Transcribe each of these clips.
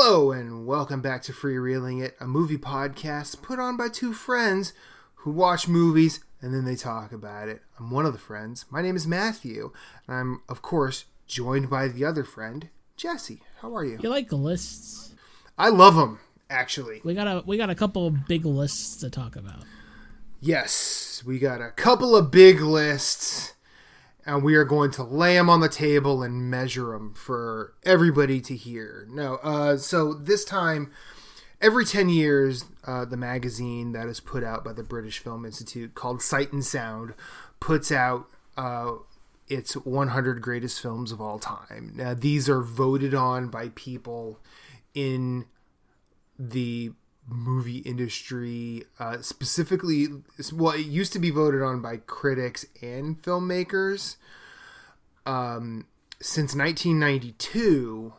Hello, and welcome back to Freewheeling It, a movie podcast put on by two friends who watch movies and then they talk about it. I'm one of the friends. My name is Matthew, and I'm, of course, joined by the other friend, Jesse. How are you? You like lists? I love them, actually. We got a we got a couple of big lists to talk about. Yes, we got a couple of big lists, and we are going to lay them on the table and measure them for everybody to hear. No, uh, so this time, every 10 years, uh, the magazine that is put out by the British Film Institute called Sight and Sound puts out uh, its 100 greatest films of all time. Now, these are voted on by people in the movie industry uh, specifically well it used to be voted on by critics and filmmakers. Um, since 1992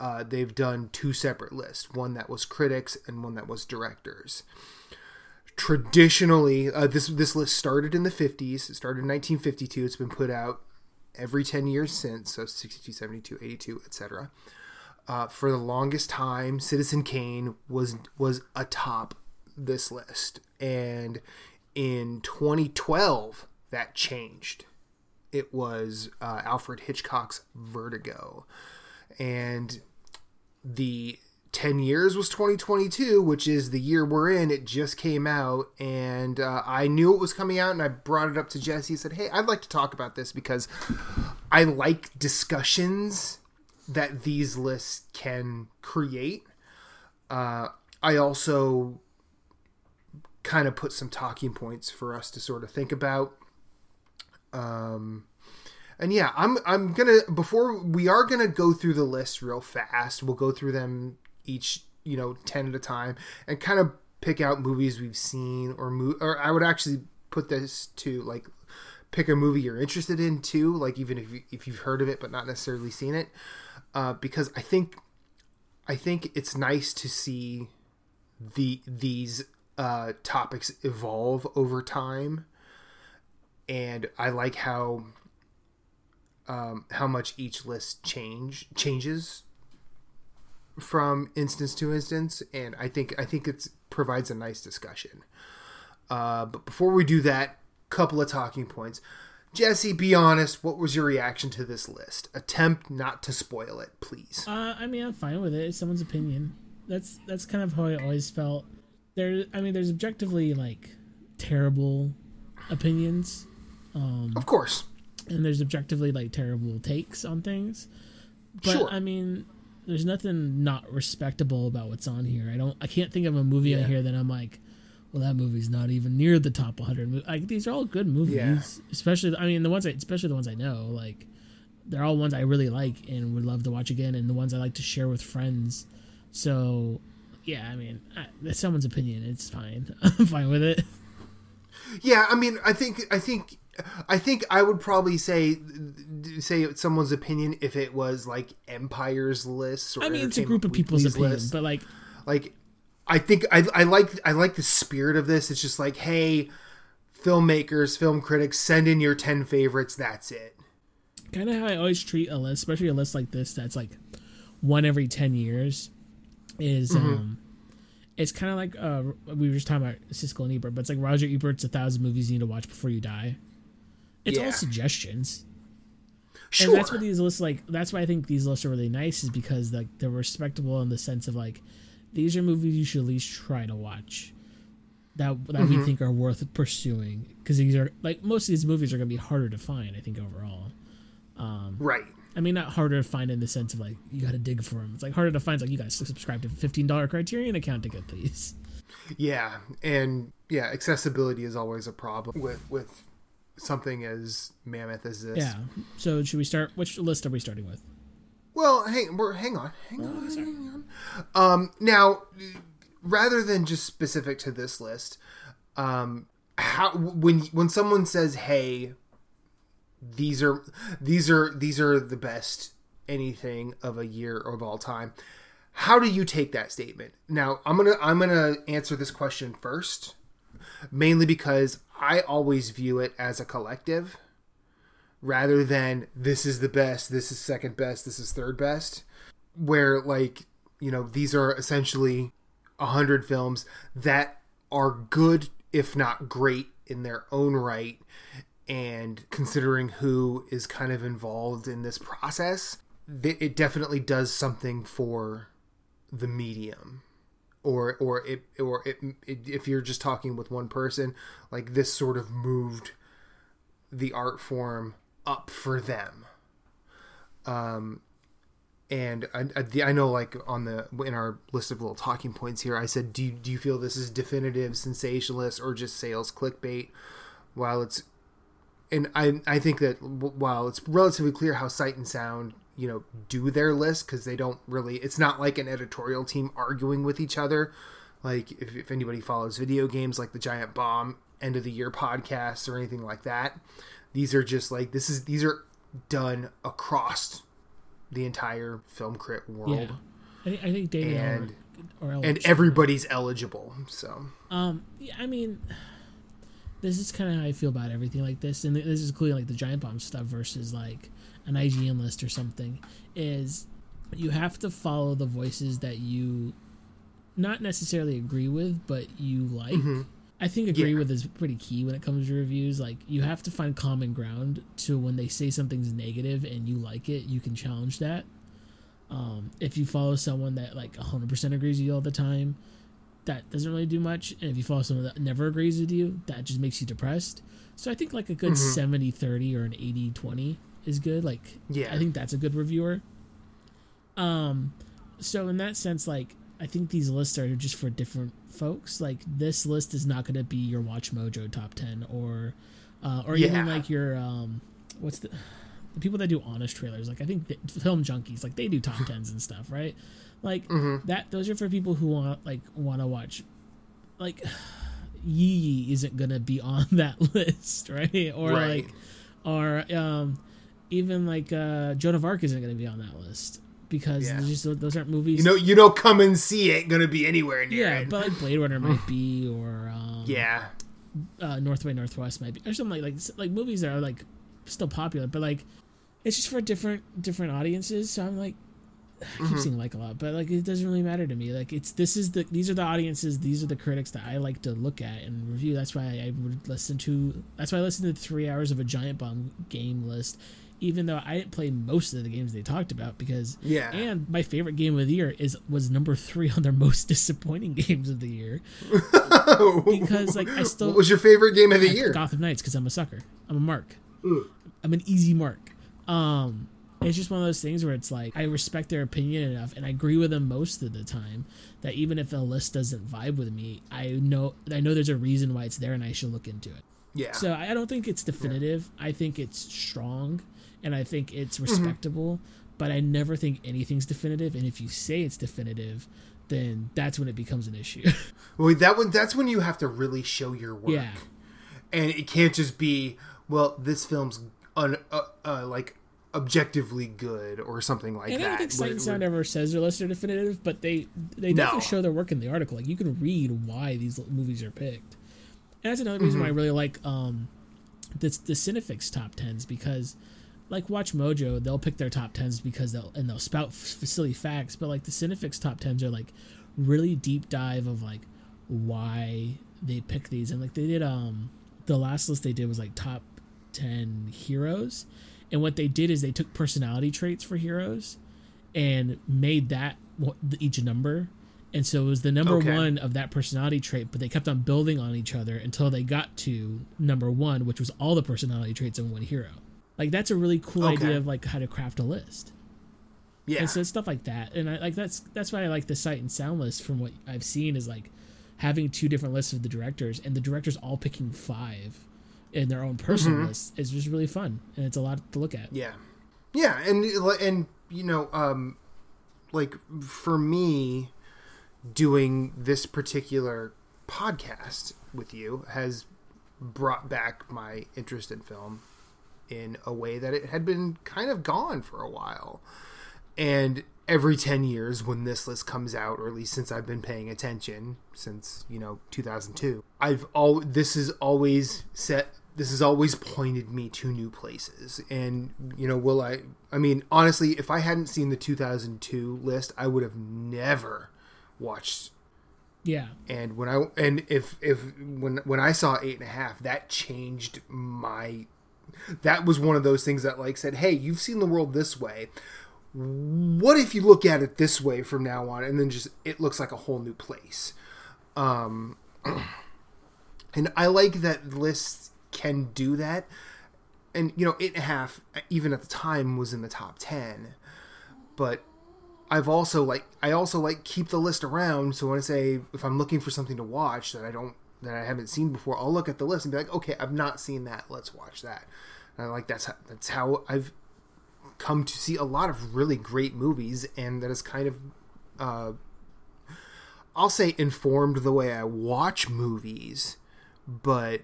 uh, they've done two separate lists one that was critics and one that was directors. Traditionally uh, this this list started in the 50s it started in 1952 it's been put out every 10 years since so 62 72 82 etc uh, for the longest time citizen kane was was atop this list. And in 2012 that changed. It was uh, alfred hitchcock's vertigo. And the 10 years was 2022 which is the year we're in. It just came out and uh, i knew it was coming out and i brought it up to jesse. And said hey i'd like to talk about this because i like discussions that these lists can create. Uh, i also kind of put some talking points for us to sort of think about. Um, and yeah i'm i'm gonna before we are gonna go through the list real fast. We'll go through them each you know 10 at a time and kind of pick out movies we've seen or mo- or I would actually put this to like pick a movie you're interested in too like even if you, if you've heard of it but not necessarily seen it uh, because I think I think it's nice to see the these uh, topics evolve over time and I like how um, how much each list change changes from instance to instance, and I think I think it provides a nice discussion. Uh, but before we do that, couple of talking points. Jesse, be honest. What was your reaction to this list? Attempt not to spoil it, please. Uh, I mean, I'm fine with it. It's someone's opinion. That's that's kind of how I always felt. There, I mean, there's objectively like terrible opinions, um, of course, and there's objectively like terrible takes on things. But Sure. I mean, there's nothing not respectable about what's on here. I don't. I can't think of a movie Yeah. on here that I'm like, well, that movie's not even near the top 100. mo-" Like these are all good movies, Yeah. especially. I mean, the ones, I, especially the ones I know, like they're all ones I really like and would love to watch again, and the ones I like to share with friends. So, yeah, I mean, I, that's someone's opinion. It's fine. I'm fine with it. Yeah, I mean, I think I think I think I would probably say say someone's opinion if it was like Empire's list. Or I mean, it's a group of people's opinion, list. but like, like I think I, I like I like the spirit of this. It's just like, hey, filmmakers, film critics, send in your ten favorites. That's it. kind of how I always treat a list, especially a list like this that's like one every 10 years, is Mm-hmm. um, it's kind of like uh, we were just talking about Siskel and Ebert, but it's like Roger Ebert's A Thousand Movies You Need to Watch Before You Die. It's Yeah. all suggestions. Sure. And that's what these lists like. That's why I think these lists are really nice, is because like they're respectable in the sense of like these are movies you should at least try to watch that that Mm-hmm. we think are worth pursuing because these are like most of these movies are going to be harder to find. I think overall. right. I mean, not harder to find in the sense of like you got to dig for them. It's like harder to find. It's like you got to subscribe to a fifteen dollar Criterion account to get these. Yeah, and yeah, accessibility is always a problem with with something as mammoth as this. Yeah. So should we start? Which list are we starting with? Well, hang, we're, hang on, hang Oh, on, hang on. Um, now, rather than just specific to this list, um, how when when someone says, "Hey, these are these are these are the best anything of a year or of all time," how do you take that statement? Now, I'm gonna I'm gonna answer this question first, mainly because I always view it as a collective rather than this is the best, this is second best, this is third best. Where like you know, these are essentially a hundred films that are good, if not great, in their own right. And considering who is kind of involved in this process, it definitely does something for the medium or or it or it, it, if you're just talking with one person like this sort of moved the art form up for them. Um and I, I, know like on the in our list of little talking points here i said do you, do you feel this is definitive sensationalist or just sales clickbait? While it's and i i think that while it's relatively clear how sight and sound you know do their list because they don't really it's not like an editorial team arguing with each other. Like if, if anybody follows video games like the giant bomb end of the year podcast or anything like that these are just like this is these are done across the entire film crit world yeah. I, think, I think David and and everybody's eligible so um yeah i mean this is kind of how i feel about everything like this and this is including like the giant bomb stuff versus like an IGN list or something is you have to follow the voices that you not necessarily agree with, but you like. Mm-hmm. I think agree yeah. with is pretty key when it comes to reviews. Like you have to find common ground to when they say something's negative and you like it, you can challenge that. Um, if you follow someone that like 100% agrees with you all the time, that doesn't really do much. And if you follow someone that never agrees with you, that just makes you depressed. So I think like a good mm-hmm. 70 30 or an 80 20 is good. Like, yeah, I think that's a good reviewer. Um, so in that sense, like, I think these lists are just for different folks. Like, this list is not going to be your Watch Mojo top ten or, uh, or yeah. even like your um, what's the the people that do honest trailers. Like, I think film junkies, like they do top tens and stuff, right? Like mm-hmm. that. Those are for people who want like want to watch, like. Yee isn't gonna be on that list, right? Or right. like, or um, even like uh, Joan of Arc isn't going to be on that list because yeah. just those aren't movies. You know, you know, come and see it going to be anywhere near yeah, it. but like Blade Runner might be, or um, yeah, uh, North by Northwest might be, or something like like like movies that are like still popular, but like it's just for different different audiences. So I'm like, I keep mm-hmm. saying like a lot, but like it doesn't really matter to me. Like it's this is the these are the audiences, these are the critics that I like to look at and review. That's why I would listen to. That's why I listen to three hours of a giant bomb game list even though I didn't play most of the games they talked about because yeah. And my favorite game of the year is was number three on their most disappointing games of the year because like I still. What was your favorite game of the year? Gotham Knights because I'm a sucker. I'm a mark. I'm an easy mark. Um, it's just one of those things where it's like I respect their opinion enough and I agree with them most of the time that even if the list doesn't vibe with me, I know I know there's a reason why it's there and I should look into it. Yeah. So I don't think it's definitive. Yeah. I think it's strong and I think it's mm-hmm. respectable. Mm-hmm. But I never think anything's definitive. And if you say it's definitive, then that's when it becomes an issue. well, that one that's when you have to really show your work. Yeah. And it can't just be, well, this film's un, uh, uh, like objectively good or something like and that. I don't think Sight and Sound ever says their lists are definitive, but they they no. definitely show their work in the article. Like you can read why these movies are picked. And that's another reason mm-hmm. why I really like um the the Cinefix top tens because like Watch Mojo, they'll pick their top tens because they'll and they'll spout silly facts, but like the Cinefix top tens are like really deep dive of like why they pick these and like they did um the last list they did was like top 10 heroes and what they did is they took personality traits for heroes and made that each number and so it was the number okay. one of that personality trait but they kept on building on each other until they got to number one which was all the personality traits in one hero like that's a really cool okay. idea of like how to craft a list. Yeah. And so stuff like that, and I like that's that's why I like the sight and sound list from what I've seen is like having two different lists of the directors and the directors all picking five in their own personal mm-hmm. lists is just really fun and it's a lot to look at. Yeah. Yeah, and and you know, um like for me doing this particular podcast with you has brought back my interest in film in a way that it had been kind of gone for a while. And every 10 years when this list comes out or at least since I've been paying attention since, you know, 2002, I've all this is always set this has always pointed me to new places. And you know, will I? I mean, honestly, if I hadn't seen the 2002 list, I would have never watched. Yeah. And when I and if if when when I saw eight and a half, that changed my. That was one of those things that like said, "Hey, you've seen the world this way. What if you look at it this way from now on?" And then just it looks like a whole new place. Um, and I like that lists can do that. And you know, eight and a half, even at the time, was in the top ten. But I've also like I also like keep the list around. So when I say if I'm looking for something to watch that I don't that I haven't seen before, I'll look at the list and be like, okay, I've not seen that. Let's watch that. And I like that's how, that's how I've come to see a lot of really great movies, and that is kind of uh, I'll say informed the way I watch movies, but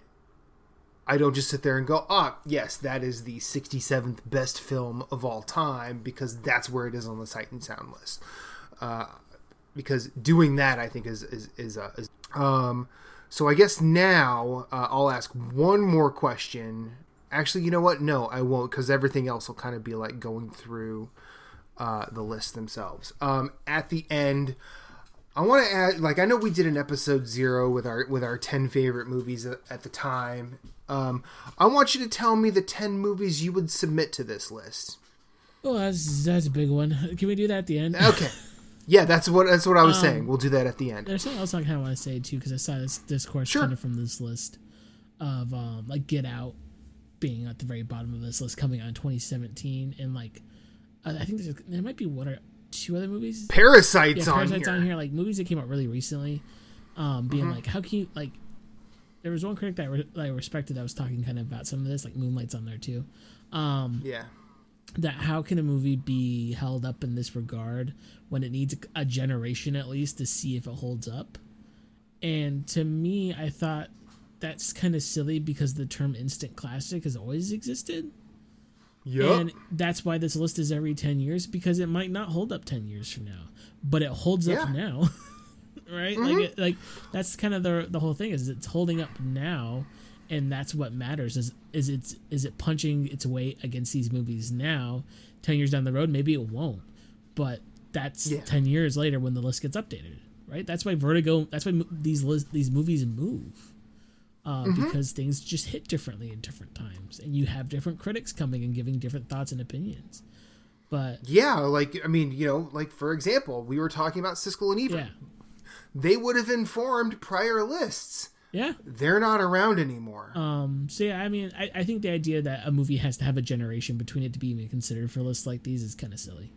I don't just sit there and go, ah, oh, yes, that is the 67th best film of all time because that's where it is on the Sight and Sound list. Uh, because doing that, I think, is is is, uh, is um. So I guess now uh, I'll ask one more question. Actually, you know what? No, I won't because everything else will kind of be like going through uh, the list themselves. Um, at the end, I want to add, like, I know we did an episode zero with our with our ten favorite movies at, the time. Um, I want you to tell me the ten movies you would submit to this list. Oh, that's that's a big one. Can we do that at the end? Okay. Yeah, that's what that's what I was um, saying. We'll do that at the end. There's something else I kind of want to say too because I saw this discourse sure. kind of from this list of um, like Get Out being at the very bottom of this list, coming out in 2017, and like I think there might be one or two other movies. Parasites, yeah, Parasites on, here. on here, like movies that came out really recently. Um, being mm-hmm. like, how can you like? There was one critic that, re- that I respected that was talking kind of about some of this, like Moonlight's on there too. Um, yeah. That how can a movie be held up in this regard when it needs a generation at least to see if it holds up? And to me, I thought that's kind of silly because the term instant classic has always existed. Yep. And that's why this list is every 10 years because it might not hold up 10 years from now, but it holds yeah. up now. right? Mm-hmm. Like it, like that's kind of the the whole thing is it's holding up now and that's what matters is is it's is it punching its weight against these movies now 10 years down the road maybe it won't but that's yeah. 10 years later when the list gets updated right that's why vertigo that's why these list, these movies move uh, mm-hmm. because things just hit differently in different times, and you have different critics coming and giving different thoughts and opinions. But yeah, like I mean, you know, like for example, we were talking about Siskel and Ebert. Yeah. They would have informed prior lists. Yeah, they're not around anymore. Um. So yeah, I mean, I, I think the idea that a movie has to have a generation between it to be even considered for lists like these is kind of silly.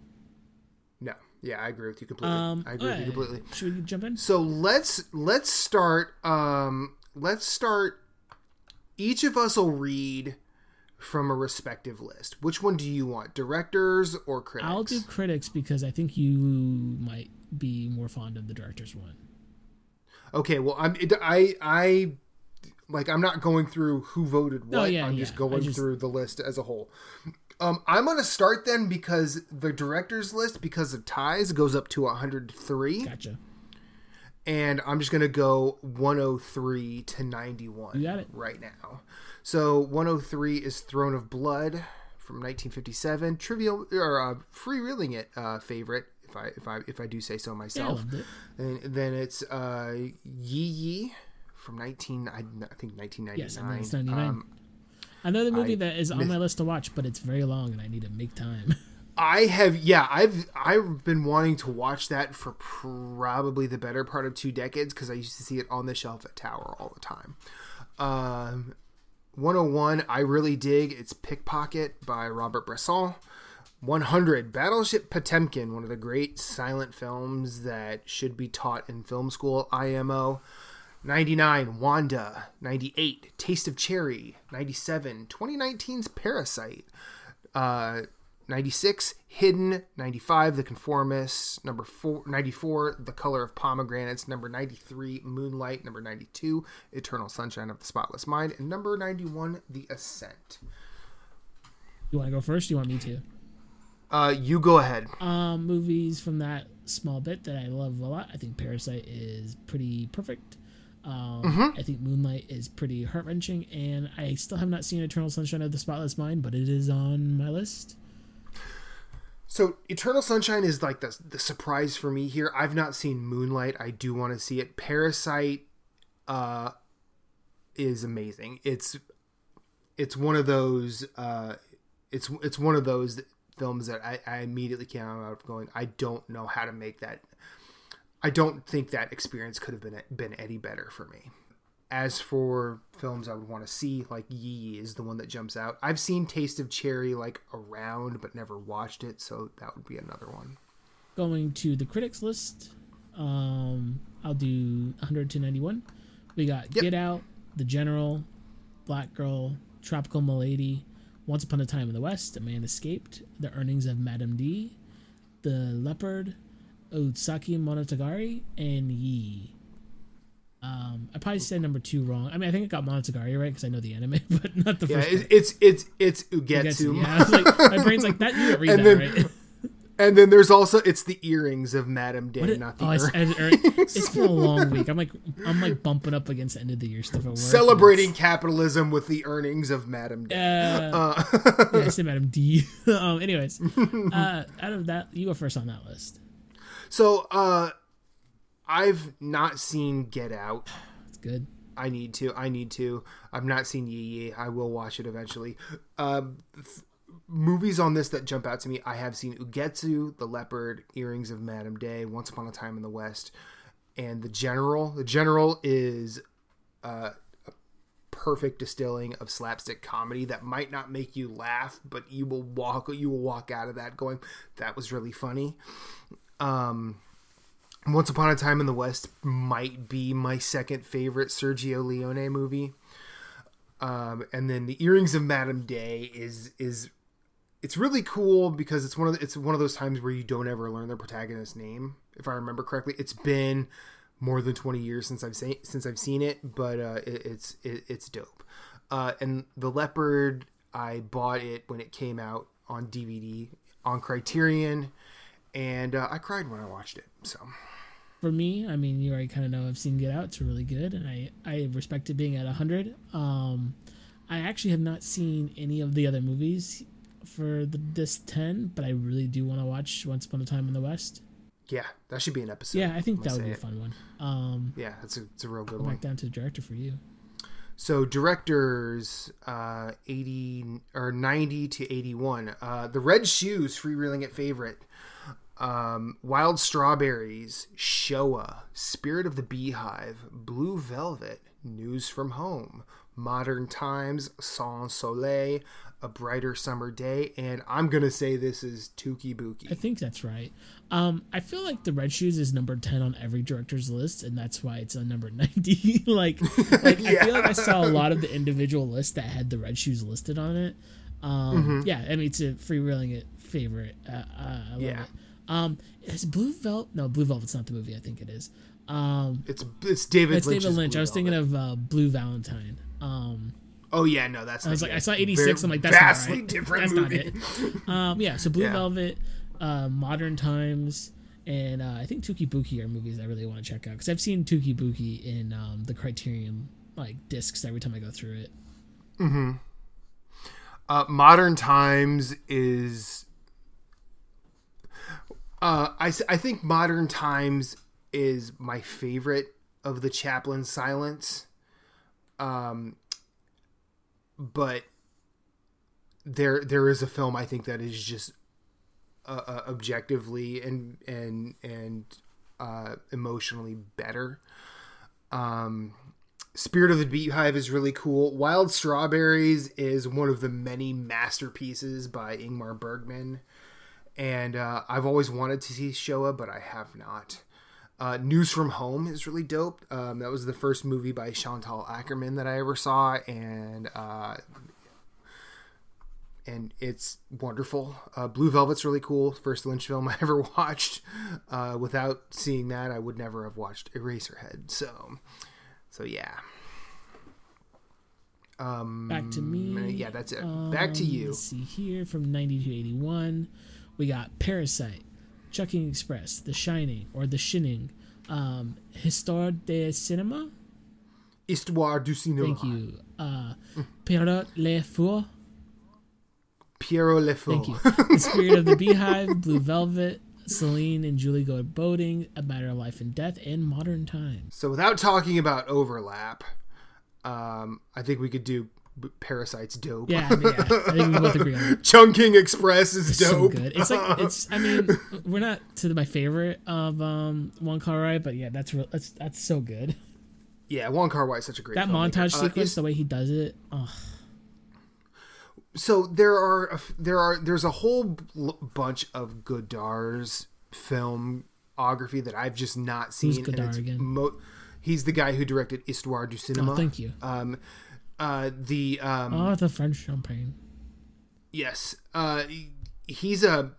No. Yeah, I agree with you completely. Um, I agree right. with you completely. Should we jump in? So let's let's start. Um, let's start. Each of us will read from a respective list. Which one do you want, directors or critics? I'll do critics because I think you might be more fond of the directors one. Okay, well, I'm I I like I'm not going through who voted what. Oh, yeah, I'm yeah. just going just... through the list as a whole. Um, I'm going to start then because the directors list, because of ties, goes up to 103. Gotcha and I'm just gonna go 103 to 91. You got it right now. So 103 is Throne of Blood from 1957. Trivial or uh, freewheeling it uh, favorite, if I if I if I do say so myself. Yeah. And then it's uh, Yi Yi from 19 I, I think 1999. Yes, 1999. Um, Another movie I, that is on my list to watch, but it's very long and I need to make time. I have yeah, I've I've been wanting to watch that for probably the better part of two decades because I used to see it on the shelf at Tower all the time. Um, 101, I really dig. It's Pickpocket by Robert Bresson. 100, Battleship Potemkin, one of the great silent films that should be taught in film school. IMO. 99, Wanda. 98, Taste of Cherry. 97, 2019's Parasite. Uh, 96 hidden 95 the conformist number four, 94 the color of pomegranates number 93 moonlight number 92 eternal sunshine of the spotless mind and number 91 the ascent you want to go first you want me to uh you go ahead um movies from that small bit that i love a lot i think parasite is pretty perfect Um, Mm-hmm. I think Moonlight is pretty heart wrenching, and I still have not seen Eternal Sunshine of the Spotless Mind, but it is on my list. So Eternal Sunshine is like the the surprise for me here. I've not seen Moonlight. I do want to see it. Parasite uh is amazing. It's it's one of those uh it's it's one of those films that I, I immediately came out of going, I don't know how to make that I don't think that experience could have been been any better for me. As for films I would want to see, like Yee is the one that jumps out. I've seen Taste of Cherry like around, but never watched it, so that would be another one. Going to the critics list, um, I'll do 100 to 91. We got Yep. Get Out, The General, Black Girl, Tropical Malady, Once Upon a Time in the West, A Man Escaped, The Earnings of Madame D, The Leopard, Otsaki Monogatari, and Yi. Um, I probably said number two wrong. I mean, I think I got Monogatari right because I know the anime, but not the Yeah, first. it's it's it's, it's Ugetsu, Ugetsu. Yeah, like, my brain's like that. You read And that then- right? And then there's also it's the earrings of Madame Day, it- not the oh, I s- earrings. I- I- it's been a long week. I'm like, I'm like bumping up against end of the year stuff at work. Celebrating capitalism with the earnings of Madame Day. Uh, Uh, yeah, I said Madam D. um, anyways, uh, out of that, you go first on that list. so uh, I've not seen Get Out. It's good. I need to. I need to. I've not seen Yi Yi. I will watch it eventually. Um, th- movies on this that jump out to me. I have seen Ugetsu, The Leopard, Earrings of Madame Day, Once Upon a Time in the West, and The General. The General is uh, a perfect distilling of slapstick comedy that might not make you laugh, but you will walk. You will walk out of that going, "That was really funny." Um, once Upon a Time in the West might be my second favorite Sergio Leone movie. Um, and then the Earrings of Madame Day is is it's really cool because it's one of the, it's one of those times where you don't ever learn the protagonist's name. If I remember correctly, it's been more than twenty years since I've seen since I've seen it, but uh, it, it's it, it's dope. Uh, and the Leopard, I bought it when it came out on DVD on Criterion, and uh, I cried when I watched it. So. For me, I mean, you already kind of know I've seen Get Out. It's really good, and I I respect it being at hundred. Um, I actually have not seen any of the other movies for the, this ten, but I really do want to watch Once Upon a Time in the West. Yeah, that should be an episode. Yeah, I think that would be a fun one. Um. Yeah, that's a, it's a real good go one. back down to the director for you. So directors, uh, eighty or ninety to eighty-one. Uh, the Red Shoes, freewheeling at favorite. Um, Wild Strawberries, Shoah, Spirit of the Beehive, Blue Velvet, News from Home, Modern Times, Sans Soleil, A Brighter Summer Day, and I'm gonna say this is Touki Bouki. I think that's right. Um, I feel like the Red Shoes is number ten on every director's list, and that's why it's on number ninety. like, like I feel like I saw a lot of the individual lists that had the Red Shoes listed on it. Um, Yeah, I mean it's a freewheeling it favorite. Uh, uh, I love Yeah. it. Um, is Blue Velvet? No, Blue Velvet's not the movie. I think it is. Um, It's it's David. it's David Lynch. Blue I was thinking Velvet. of uh, Blue Valentine. Um, Oh yeah, no, that's. Not. I was like, I saw 86. I'm like, that's vastly not right. different That's movie. not it. Um, yeah, so Blue Yeah. Velvet, uh, Modern Times, and uh, I think Touki Bouki are movies I really want to check out because I've seen Touki Bouki in um, the Criterion like discs every time I go through it. Hmm. Uh, Modern Times is. Uh, I, I think Modern Times is my favorite of the Chaplin silence. Um, but there there is a film I think that is just uh, uh, objectively and and and uh, emotionally better. Um, Spirit of the Beehive is really cool. Wild Strawberries is one of the many masterpieces by Ingmar Bergman. And uh, I've always wanted to see Shoah, but I have not. Uh, News from Home is really dope. Um, that was the first movie by Chantal Akerman that I ever saw, and uh, and it's wonderful. Uh, Blue Velvet's really cool. First Lynch film I ever watched. Uh, without seeing that, I would never have watched Eraserhead. So, so yeah. Um, Back to me. Yeah, that's it. Back to Um, you. Let's see here from 90 to 81. We got Parasite, Chungking Express, The Shining, or The Shining, um, Histoire de Cinema, Histoire du cinéma. Thank you. Uh, Pierrot Le Four. Pierrot Le Fou. Thank you. The Spirit of the Beehive, Blue Velvet, Celine and Julie go boating, A Matter of Life and Death, and Modern Times. So without talking about overlap, um, I think we could do Parasite's dope. Yeah, I, mean, yeah, I think we both agree on it. Chungking Express is It's so good. It's like it's. I mean, we're not to my favorite of um Wong Kar-wai, but yeah, that's real. That's that's so good. yeah, Wong Kar-wai is such a great That filmmaker. montage Uh, sequence, the way he does it. Oh, so there are there are there's a whole bunch of Godard's filmography that I've just not seen. Who's and Godard it's again? mo- he's the guy who directed Histoire du Cinéma. oh, thank you. Um, uh, the um, Oh, the French champagne. Yes. Uh, he's a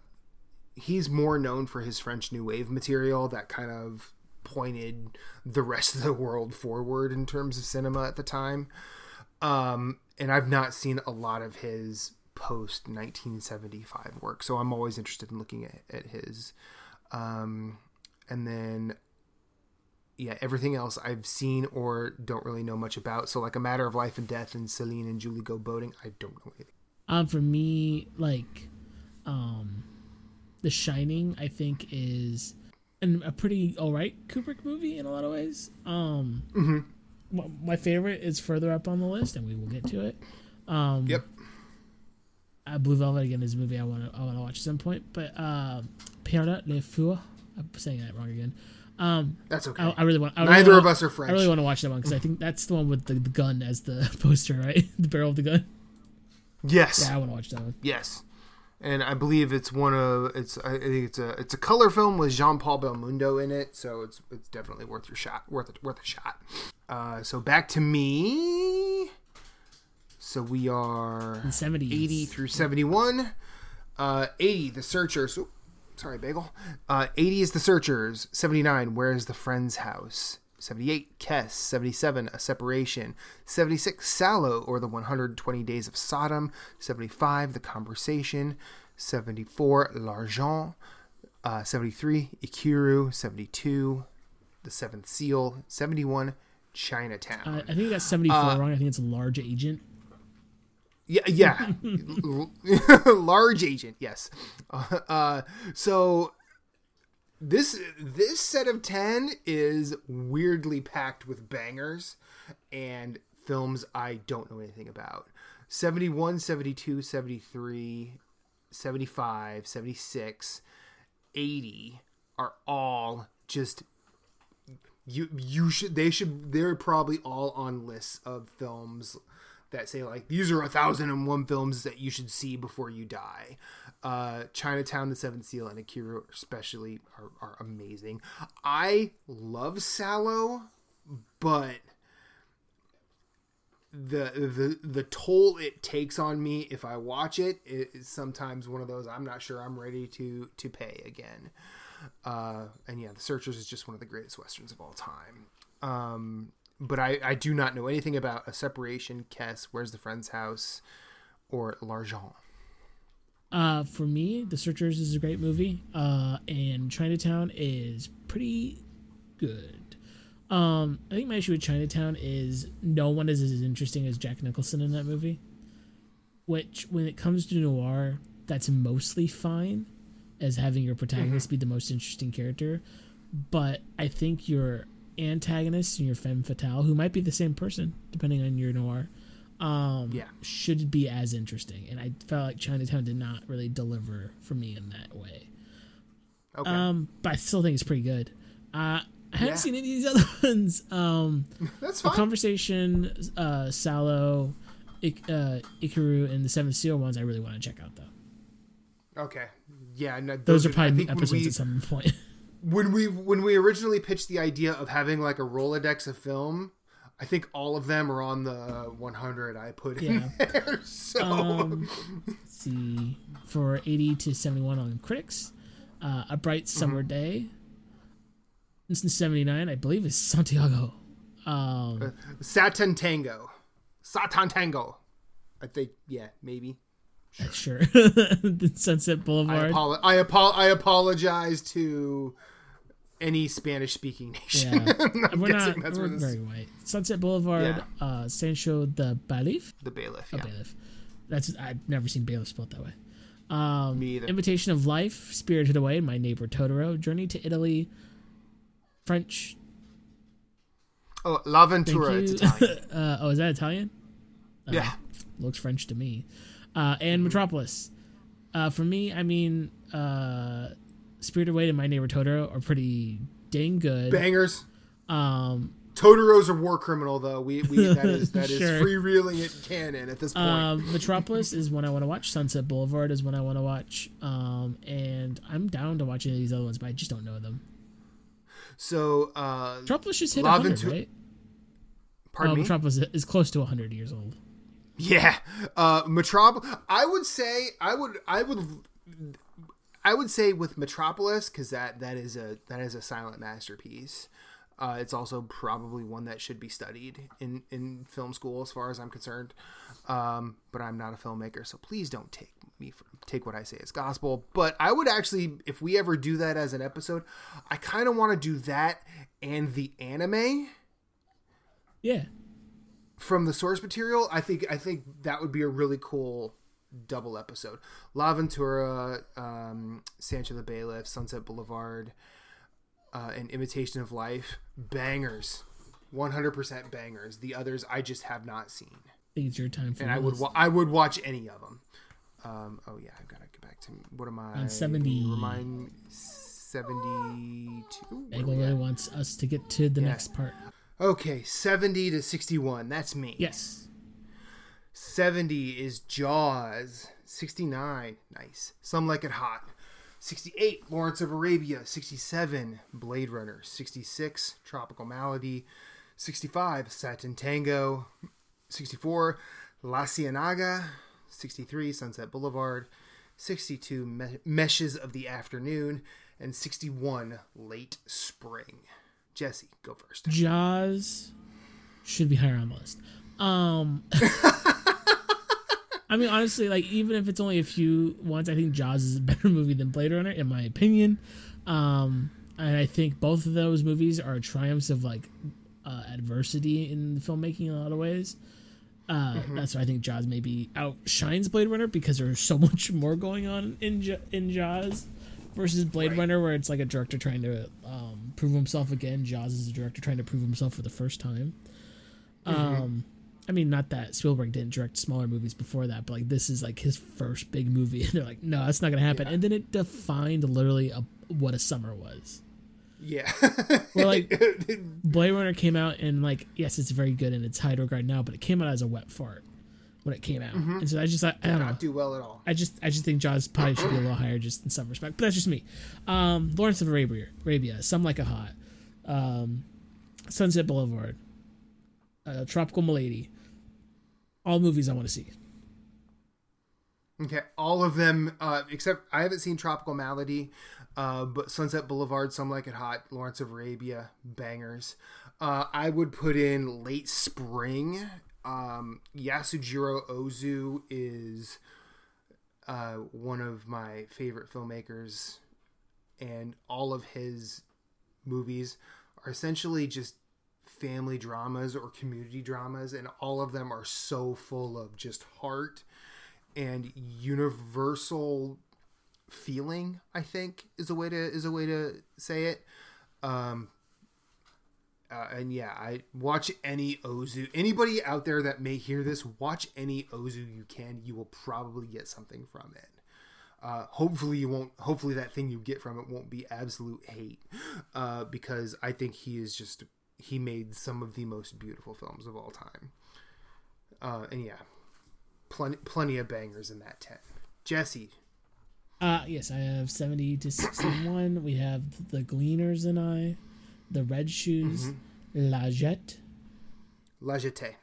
he's more known for his French New Wave material that kind of pointed the rest of the world forward in terms of cinema at the time. Um, and I've not seen a lot of his post 1975 work, so I'm always interested in looking at, at his. Um, and then yeah, everything else I've seen or don't really know much about. So like a matter of life and death and Celine and Julie go boating, I don't know anything. Um, for me, like, um, The Shining, I think is an, a pretty alright Kubrick movie in a lot of ways. Um, my, my favorite is further up on the list, and we will get to it. Um, Yep. uh, Blue Velvet again is a movie I want to I want to watch at some point. But uh, Pierre Le Fou, I'm saying that wrong again. Um, That's okay. I, I really want. I really Neither wanna- of us are French. I really want to watch that one because I think that's the one with the, the gun as the poster, right? the barrel of the gun. yes. Yeah, I want to watch that one. Yes. And I believe it's one of it's I think it's a it's a color film with Jean Paul Belmondo in it, so it's it's definitely worth your shot, worth it, worth a shot. Uh, so back to me. So we are The 70s. 80 through 71. Uh, 80, The Searchers. Sorry, Bagel. Uh, 80 is The Searchers. 79, Where is the Friend's House? 78, Kes. 77, A Separation. 76, Salò, or The 120 Days of Sodom. 75, The Conversation. 74, L'Argent. Uh, 73, Ikiru. 72, The Seventh Seal. 71, Chinatown. Uh, I think that's 74 Uh, wrong. I think it's a large agent. Yeah, yeah. Large agent, yes. Uh, uh, so this this set of 10 is weirdly packed with bangers and films I don't know anything about. 71, 72, 73, 75, 76, 80 are all just you you should they should they're probably all on lists of films that say like these are a thousand and one films that you should see before you die. Uh, Chinatown, The Seventh Seal, and Akira especially are, are amazing. I love Salò, but the the the toll it takes on me if I watch it is sometimes one of those I'm not sure I'm ready to to pay again. Uh, and yeah, The Searchers is just one of the greatest westerns of all time. Um, but I, I do not know anything about a separation, Kes, Where's the Friend's House, or L'Argent. Uh, for me, The Searchers is a great movie, uh, and Chinatown is pretty good. Um, I think my issue with Chinatown is no one is as interesting as Jack Nicholson in that movie. Which, when it comes to noir, that's mostly fine, as having your protagonist be the most interesting character. But I think your antagonist and your femme fatale, who might be the same person depending on your noir, um, Yeah. should be as interesting. And I felt like Chinatown did not really deliver for me in that way. Okay. Um, but I still think it's pretty good. Uh, I haven't Yeah. seen any of these other ones. Um, That's fine. conversation, uh, Salò, Ik- uh, Ikaru, and the Seven Seal ones. I really want to check out though. okay. Yeah, no, Those, are probably episodes we, at some point. when we when we originally pitched the idea of having like a Rolodex of film, I think all of them are on the 100 I put in Yeah. there. So um, let's see, for 80 to 71 on critics, uh, A Bright Summer Day. This is 79, I believe, is Santiago. Um, Satan Tango, Satan Tango. I think yeah, maybe. sure. the Sunset I, Boulevard. apolo- I, apo- I apologize to any Spanish speaking nation. Yeah, we're not that's we're where this- very white. Sunset Boulevard, uh, Sansho the Bailiff, the bailiff. Yeah. bailiff. That's I've never seen bailiff spelled that way. Um, Me either. Imitation of Life, Spirited Away, My Neighbor Totoro, Journey to Italy, French. Oh, L'Avventura. It's Italian. uh, oh, is that Italian? Uh, yeah. looks French to me. Uh, and Metropolis. Uh, for me, I mean, uh, Spirited Away and My Neighbor Totoro are pretty dang good. Bangers. Um, Totoro's a war criminal, though. We, we that is that is Sure. freewheeling it canon at this point. um, Metropolis is one I want to watch. Sunset Boulevard is one I want to watch. Um, and I'm down to watch any of these other ones, but I just don't know them. so, uh, Metropolis just hit La 100, Ventura- right? pardon oh, me. Metropolis is close to 100 years old. Yeah, uh, Metropolis. I would say I would I would I would say with Metropolis because that that is a that is a silent masterpiece. Uh, it's also probably one that should be studied in in film school, as far as I'm concerned. Um, but I'm not a filmmaker, so please don't take me for, take what I say as gospel. But I would actually, if we ever do that as an episode, I kind of want to do that and the anime Yeah. from the source material, I think I think that would be a really cool double episode. L'Avventura, um, Sansho the Bailiff, Sunset Boulevard, uh, and Imitation of Life, bangers, one hundred percent bangers. The others I just have not seen, I think it's your time for and I would wa- I would watch any of them. Um, oh yeah, I've got to get back to what am I? On 70. Remind seventy two. Bagel really wants us to get to the Yeah. next part. Okay, seventy to sixty one. That's me. Yes. 70 is Jaws. 69, nice. Some Like It Hot. 68, Lawrence of Arabia. 67, Blade Runner. 66, Tropical Malady. 65, Satan Tango. 64, La Ciénaga. 63, Sunset Boulevard. 62, Me- Meshes of the Afternoon. And 61, Late Spring. Jesse, go first. Jaws should be higher on the list. Um, I mean, honestly, like even if it's only a few ones, I think Jaws is a better movie than Blade Runner, in my opinion. Um, and I think both of those movies are triumphs of like uh, adversity in filmmaking in a lot of ways. Uh, That's why I think Jaws maybe outshines Blade Runner because there's so much more going on in J- in Jaws versus Blade Right. Runner, where it's like a director trying to um, prove himself again. Jaws is a director trying to prove himself for the first time. Um, I mean, not that Spielberg didn't direct smaller movies before that, but like this is like his first big movie, and they're like, no, that's not gonna happen. And then it defined literally a, what a summer was. Yeah. Well, like Blade Runner came out, and like, yes, it's very good in its high regard now, but it came out as a wet fart when it came out, and so I just, I, I don't know. do well at all. I just I just think Jaws probably should be a little higher just in some respect. But that's just me. Um, Lawrence of Arabia, Arabia, Some Like a Hot, um, Sunset Boulevard, uh, Tropical Malady. All movies I want to see. Okay, all of them uh, except I haven't seen Tropical Malady, uh, but Sunset Boulevard, Some Like It Hot, Lawrence of Arabia, bangers. Uh, I would put in Late Spring. Um, Yasujiro Ozu is uh, one of my favorite filmmakers, and all of his movies are essentially just family dramas or community dramas, and all of them are so full of just heart and universal feeling i think is a way to is a way to say it. Um uh, and yeah i watch any ozu. Anybody out there that may hear this watch any ozu you can. You will probably get something from it. Uh, hopefully you won't hopefully that thing you get from it won't be absolute hate uh, because i think he is just he made some of the most beautiful films of all time. Uh, and yeah plenty plenty of bangers in that 10 jesse. Uh, yes, I have 70 to 61. we have The Gleaners and I, The Red Shoes, La Jette, la jetée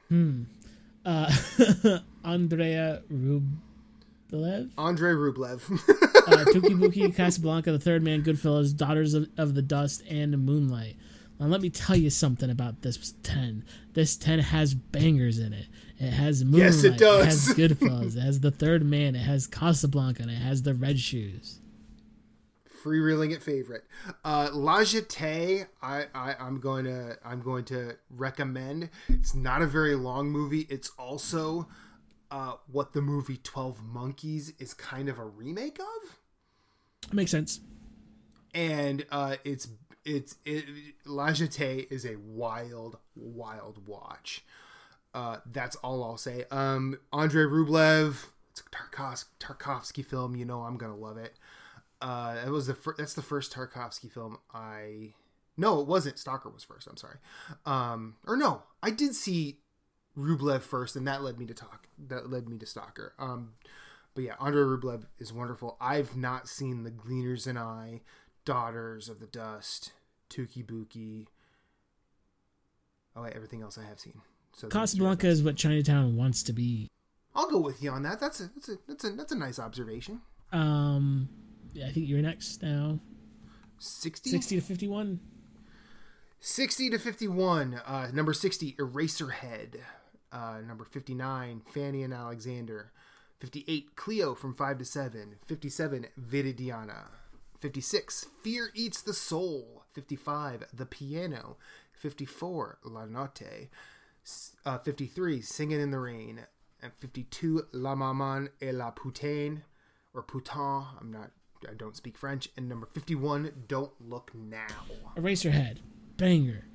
uh, Andrea Rublev, andre rublev. Uh, Touki Bouki, Casablanca, The Third Man, Goodfellas, Daughters of, of the Dust, and Moonlight. Now, let me tell you something about this 10. This 10 has bangers in it. It has Moonlight. Yes, it does. It has Goodfellas. it has The Third Man. It has Casablanca. And it has The Red Shoes. freewheeling it favorite. Uh, La Jetée, I, I I'm going to I'm going to recommend. It's not a very long movie. It's also uh, what the movie Twelve Monkeys is kind of a remake of, Makes sense. and uh, it's it's it, La Jetée is a wild wild watch. Uh, that's all I'll say. Um, Andrei Rublev, it's a Tarkov- Tarkovsky film. You know I'm gonna love it. Uh, that was the fir- that's the first Tarkovsky film I. No, it wasn't. Stalker was first. I'm sorry. Um, or no, I did see Rublev first, and that led me to talk. That led me to Stalker. Um, but yeah, Andrei Rublev is wonderful. I've not seen The Gleaners and I, Daughters of the Dust, Touki Bouki. Oh, wait, everything else I have seen. So Casablanca is what Chinatown wants to be. I'll go with you on that. That's a that's a that's a that's a nice observation. Um, yeah, I think you're next now. 60? 60 to 51. 60 to 51. Uh, number 60, Eraserhead. Uh, number 59, Fanny and Alexander. 58, Cleo from 5 to 7. 57, Viridiana. 56, Fear Eats the Soul. 55, The Piano. 54, La Notte. Uh, 53, Singing in the Rain. And 52, La Maman et la Putain. Or Putain. I'm not, I don't speak French. And number 51, Don't Look Now. Eraserhead. Banger.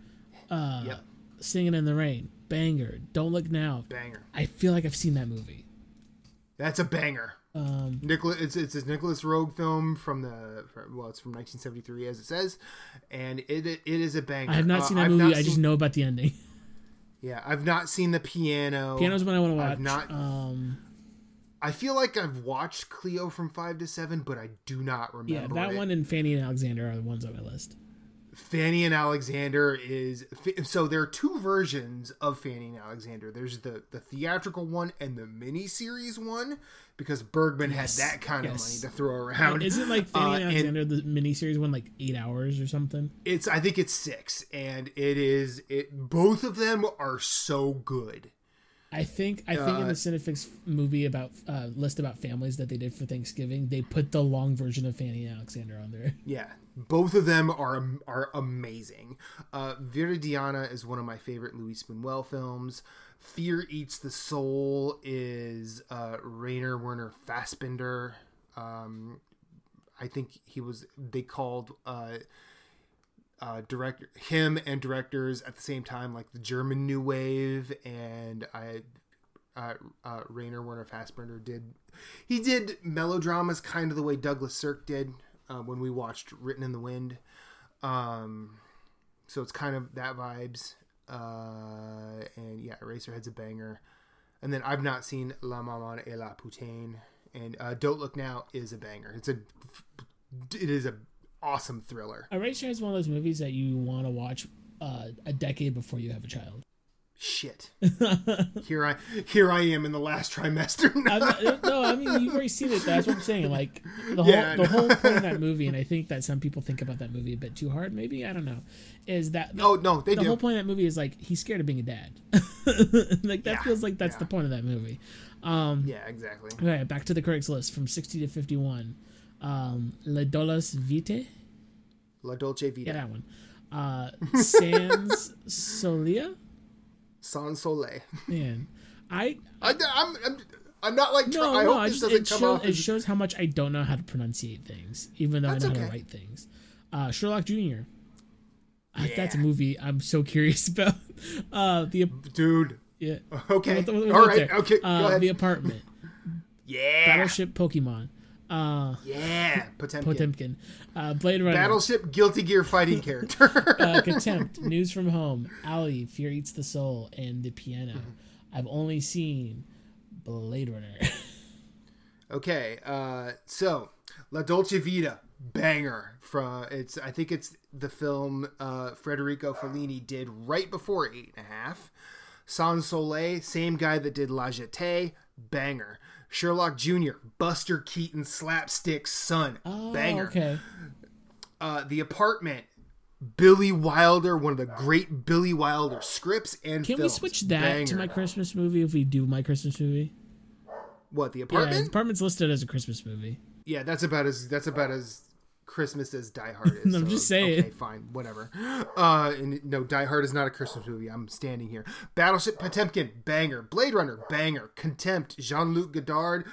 Uh, Yep. Singing in the Rain. Banger. Don't Look Now. Banger. I feel like I've seen that movie. That's a banger. Um, Nicholas, it's it's a Nicholas Roeg film from the from, well, it's from 1973 as it says, and it it is a banger. I have not Uh, seen that I've movie. I just know about the ending. Yeah, I've not seen the piano. Piano's one I want to watch. I've not- Um, I feel like I've watched Cleo from five to seven, but I do not remember. yeah, that it. one and Fanny and Alexander are the ones on my list. Fanny and Alexander is so there are two versions of Fanny and Alexander. There's the the theatrical one and the mini series one because Bergman Yes, had that kind yes. of money to throw around. Isn't like Fanny Uh, and and- Alexander the miniseries one like eight hours or something? It's I think it's six, and it is it. Both of them are so good. I think I think in Uh, the Cinefix movie about uh, list about families that they did for Thanksgiving, they put the long version of Fanny and Alexander on there. Yeah, both of them are are amazing. Uh, Viridiana is one of my favorite Louis Buñuel films. Fear Eats the Soul is uh, Rainer Werner Fassbinder. Um, I think he was. They called uh, uh, director him and directors at the same time, like the German New Wave, and I. Uh, uh, Rainer Werner Fassbinder did. He did melodramas kind of the way Douglas Sirk did uh, when we watched Written in the Wind. Um, so it's kind of that vibes. Uh, and yeah, Eraserhead's a banger. And then I've not seen La Maman et la Putain. And uh, Don't Look Now is a banger. It's a, it is a awesome thriller. Eraser is one of those movies that you want to watch uh, a decade before you have a child. Shit. here I here I am in the last trimester. Not, no, I mean you've already seen it. That's what I'm saying. Like the Yeah, whole the whole point of that movie, and I think that some people think about that movie a bit too hard. Maybe I don't know. Is that no, no, they the do. whole point of that movie is like he's scared of being a dad. like that Yeah, feels like that's yeah. the point of that movie. Um, yeah, exactly. Okay, back to the critics list from 60 to 51. Um, Le Dolas Vitae. La Dolce Vita. Yeah, that one. Uh, Sans Solia. Sans Soleil. Man, I I, I'm, I'm, I'm not like. no, try- I no. hope I just, doesn't it, come show, off it shows how much I don't know how to pronunciate things, even though That's I know how to write things. Uh, Sherlock Jr. Uh, That's a movie I'm so curious about. Uh, the dude. yeah. Okay. We'll- we'll All get right. there. Okay. Uh, go ahead. The apartment. yeah. Battleship Pokemon. Uh, Yeah. Potemkin. Potemkin. Uh, Blade Runner. Battleship Guilty Gear fighting character. uh, Contempt, News from Home, Ali, Fear Eats the Soul, and The Piano. I've only seen Blade Runner. okay. Uh, so La Dolce Vita, banger from it's. I think it's the film uh, Federico Fellini did right before Eight and a Half. Sans Soleil, same guy that did La Jetée, banger. Sherlock Jr., Buster Keaton slapstick son, oh, banger. okay. uh, The Apartment, Billy Wilder, one of the great Billy Wilder scripts and Can we switch that to my Christmas movie if we do my Christmas movie? what? The Yeah, Apartment? Apartment's listed as a Christmas movie. Yeah, that's about as that's about as Christmas as Die Hard is. I'm just saying. Okay, fine, whatever. Uh, and no, Die Hard is not a Christmas movie. I'm standing here. Battleship Potemkin, banger. Blade Runner, banger. Contempt, Jean Luc Godard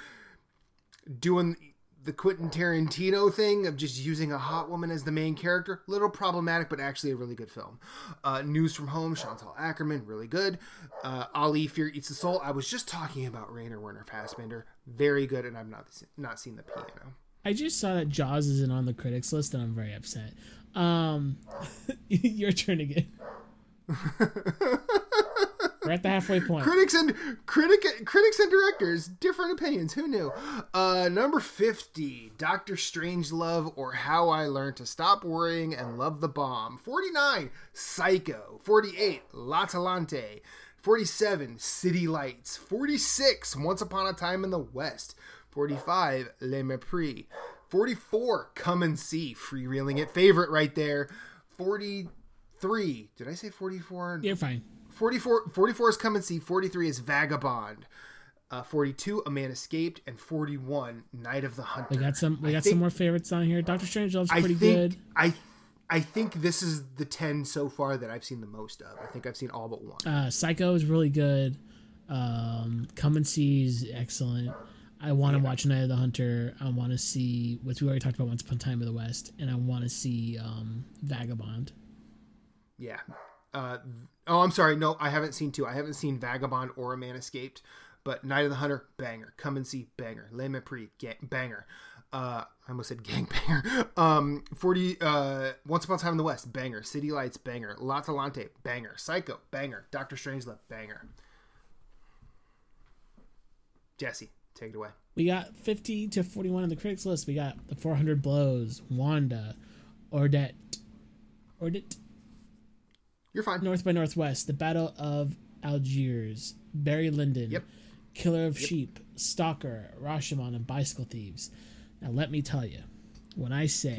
doing the Quentin Tarantino thing of just using a hot woman as the main character. Little problematic, but actually a really good film. Uh, News from Home, Chantal Akerman, really good. Uh, Ali, Fear Eats the Soul. I was just talking about Rainer Werner Fassbinder. Very good, and I've not, not seen the piano. I just saw that Jaws isn't on the critics list, and I'm very upset. Um, your turn again. We're at the halfway point. Critics and critic critics and directors different opinions. Who knew? Uh, number fifty, Doctor Strange Love or How I Learned to Stop Worrying and Love the Bomb. Forty nine, Psycho. Forty eight, L'Atalante. Forty seven, City Lights. Forty six, Once Upon a Time in the West. Forty five, Le Mépris. Forty four, Come and See. Freewheeling it, favorite right there. Forty three. Did I say forty four? You're fine. 44, 44 is Come and See, 43 is Vagabond, uh, 42 A Man Escaped, and 41 Night of the Hunter. We got some. We I got think- some more favorites on here. Doctor Strangelove's I pretty think good. I I think this is the 10 so far that I've seen the most of. I think I've seen all but one. Uh, Psycho is really good. Um, Come and See is excellent. I want to watch Night of the Hunter. I want to see, what we already talked about Once Upon a Time in the West, and I want to see um, Vagabond. Yeah. Uh, oh, I'm sorry. No, I haven't seen two. I haven't seen Vagabond or A Man Escaped, but Night of the Hunter, banger. Come and See, banger. Le Mépris, ga- banger. Uh, I almost said gangbanger. Um, 40, uh, Once Upon a Time in the West, banger. City Lights, banger. La L'Atalante, banger. Psycho, banger. Doctor Strangelove, banger. Jesse, take it away. We got 50 to 41 on the critics list. We got The 400 Blows, Wanda, Ordet, Ordet, You're fine. North by Northwest, The Battle of Algiers, Barry Lyndon, Yep. Killer of Sheep, Stalker, Rashomon, and Bicycle Thieves. Now, let me tell you, when I say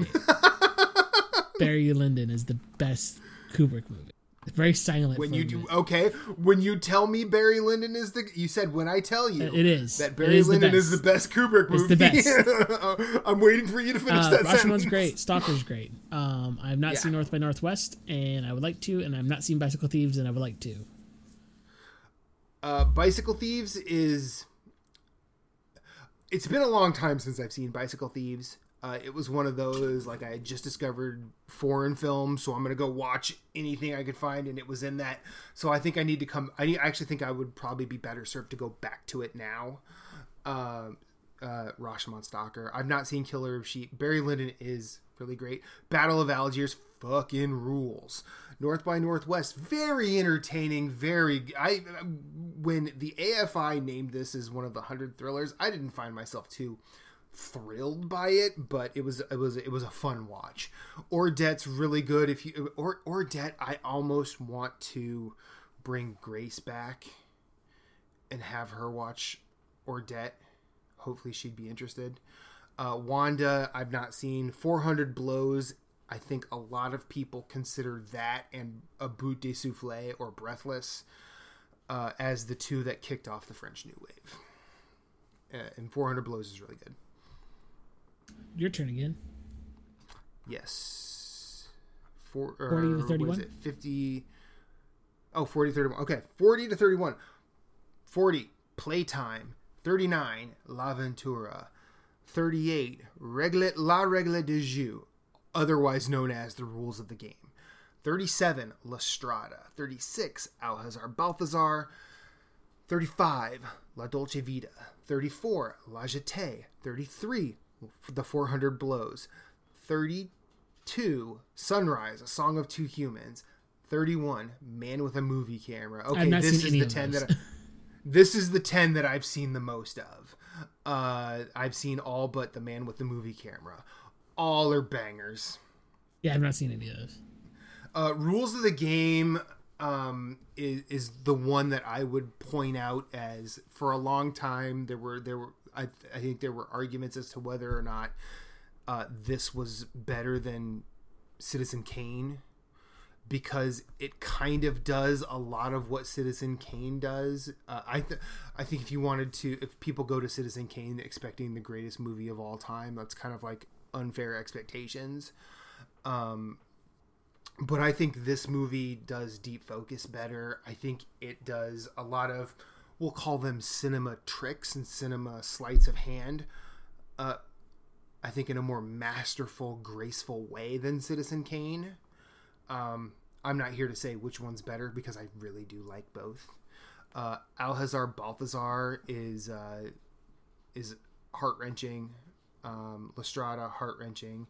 Barry Lyndon is the best Kubrick movie, very silent. When you do okay, when you tell me Barry Lyndon is the you said when I tell you It is. that Barry is the Lyndon is the best. best Kubrick It's movie. the I'm waiting for you to finish Uh, that Rashomon's sentence. great. Stalker's great. Um, I've not Yeah. seen North by Northwest, and I would like to, and I've not seen Bicycle Thieves, and I would like to. Uh, Bicycle Thieves is. It's been a long time since I've seen Bicycle Thieves. Uh, it was one of those like I had just discovered foreign films, so I'm gonna go watch anything I could find, and it was in that. So I think I need to come. I, need, I actually think I would probably be better served to go back to it now. Uh, uh, Rashomon Stalker. I've not seen Killer of Sheep. Barry Lyndon is really great. Battle of Algiers fucking rules. North by Northwest, very entertaining. Very. I when the AFI named this as one of the hundred thrillers, I didn't find myself too thrilled by it, but it was it was it was a fun watch. Ordet's really good. If you or Ordet, I almost want to bring Grace back and have her watch Ordet. Hopefully, she'd be interested. Uh, Wanda, I've not seen. 400 Blows, I think a lot of people consider that and A Bout de Souffle or Breathless uh, as the two that kicked off the French New Wave. Uh, and 400 Blows is really good. Your turn again. Yes. Four, or, 40 to what is 31? it? 50. Oh, 40 to 31. Okay. 40 to 31. 40. Playtime. 39. L'Avventura. 38. Regle, La Regle de Jeu, otherwise known as the rules of the game. 37. La Strada. 36. Au Hasard Balthazar. 35. La Dolce Vita. 34. La Jetée. 33. The 400 Blows. 32. Sunrise, A Song of Two Humans. 31. Man with a Movie Camera. Okay, this is the 10 that I, this is the 10 that I've seen the most of. Uh, I've seen all but The Man with the Movie Camera. All are bangers. Yeah, I've not seen any of those. Uh, Rules of the Game um, is, is the one that I would point out as for a long time there were there were I, I think there were arguments as to whether or not uh, this was better than Citizen Kane because it kind of does a lot of what Citizen Kane does. Uh, I th- I think if you wanted to, if people go to Citizen Kane expecting the greatest movie of all time, that's kind of like unfair expectations. Um, but I think this movie does deep focus better. I think it does a lot of, we'll call them cinema tricks and cinema sleights of hand. Uh, I think in a more masterful, graceful way than Citizen Kane. Um, I'm not here to say which one's better because I really do like both. Uh, Au Hasard Balthazar is uh, is heart wrenching. Um, La Strada heart wrenching.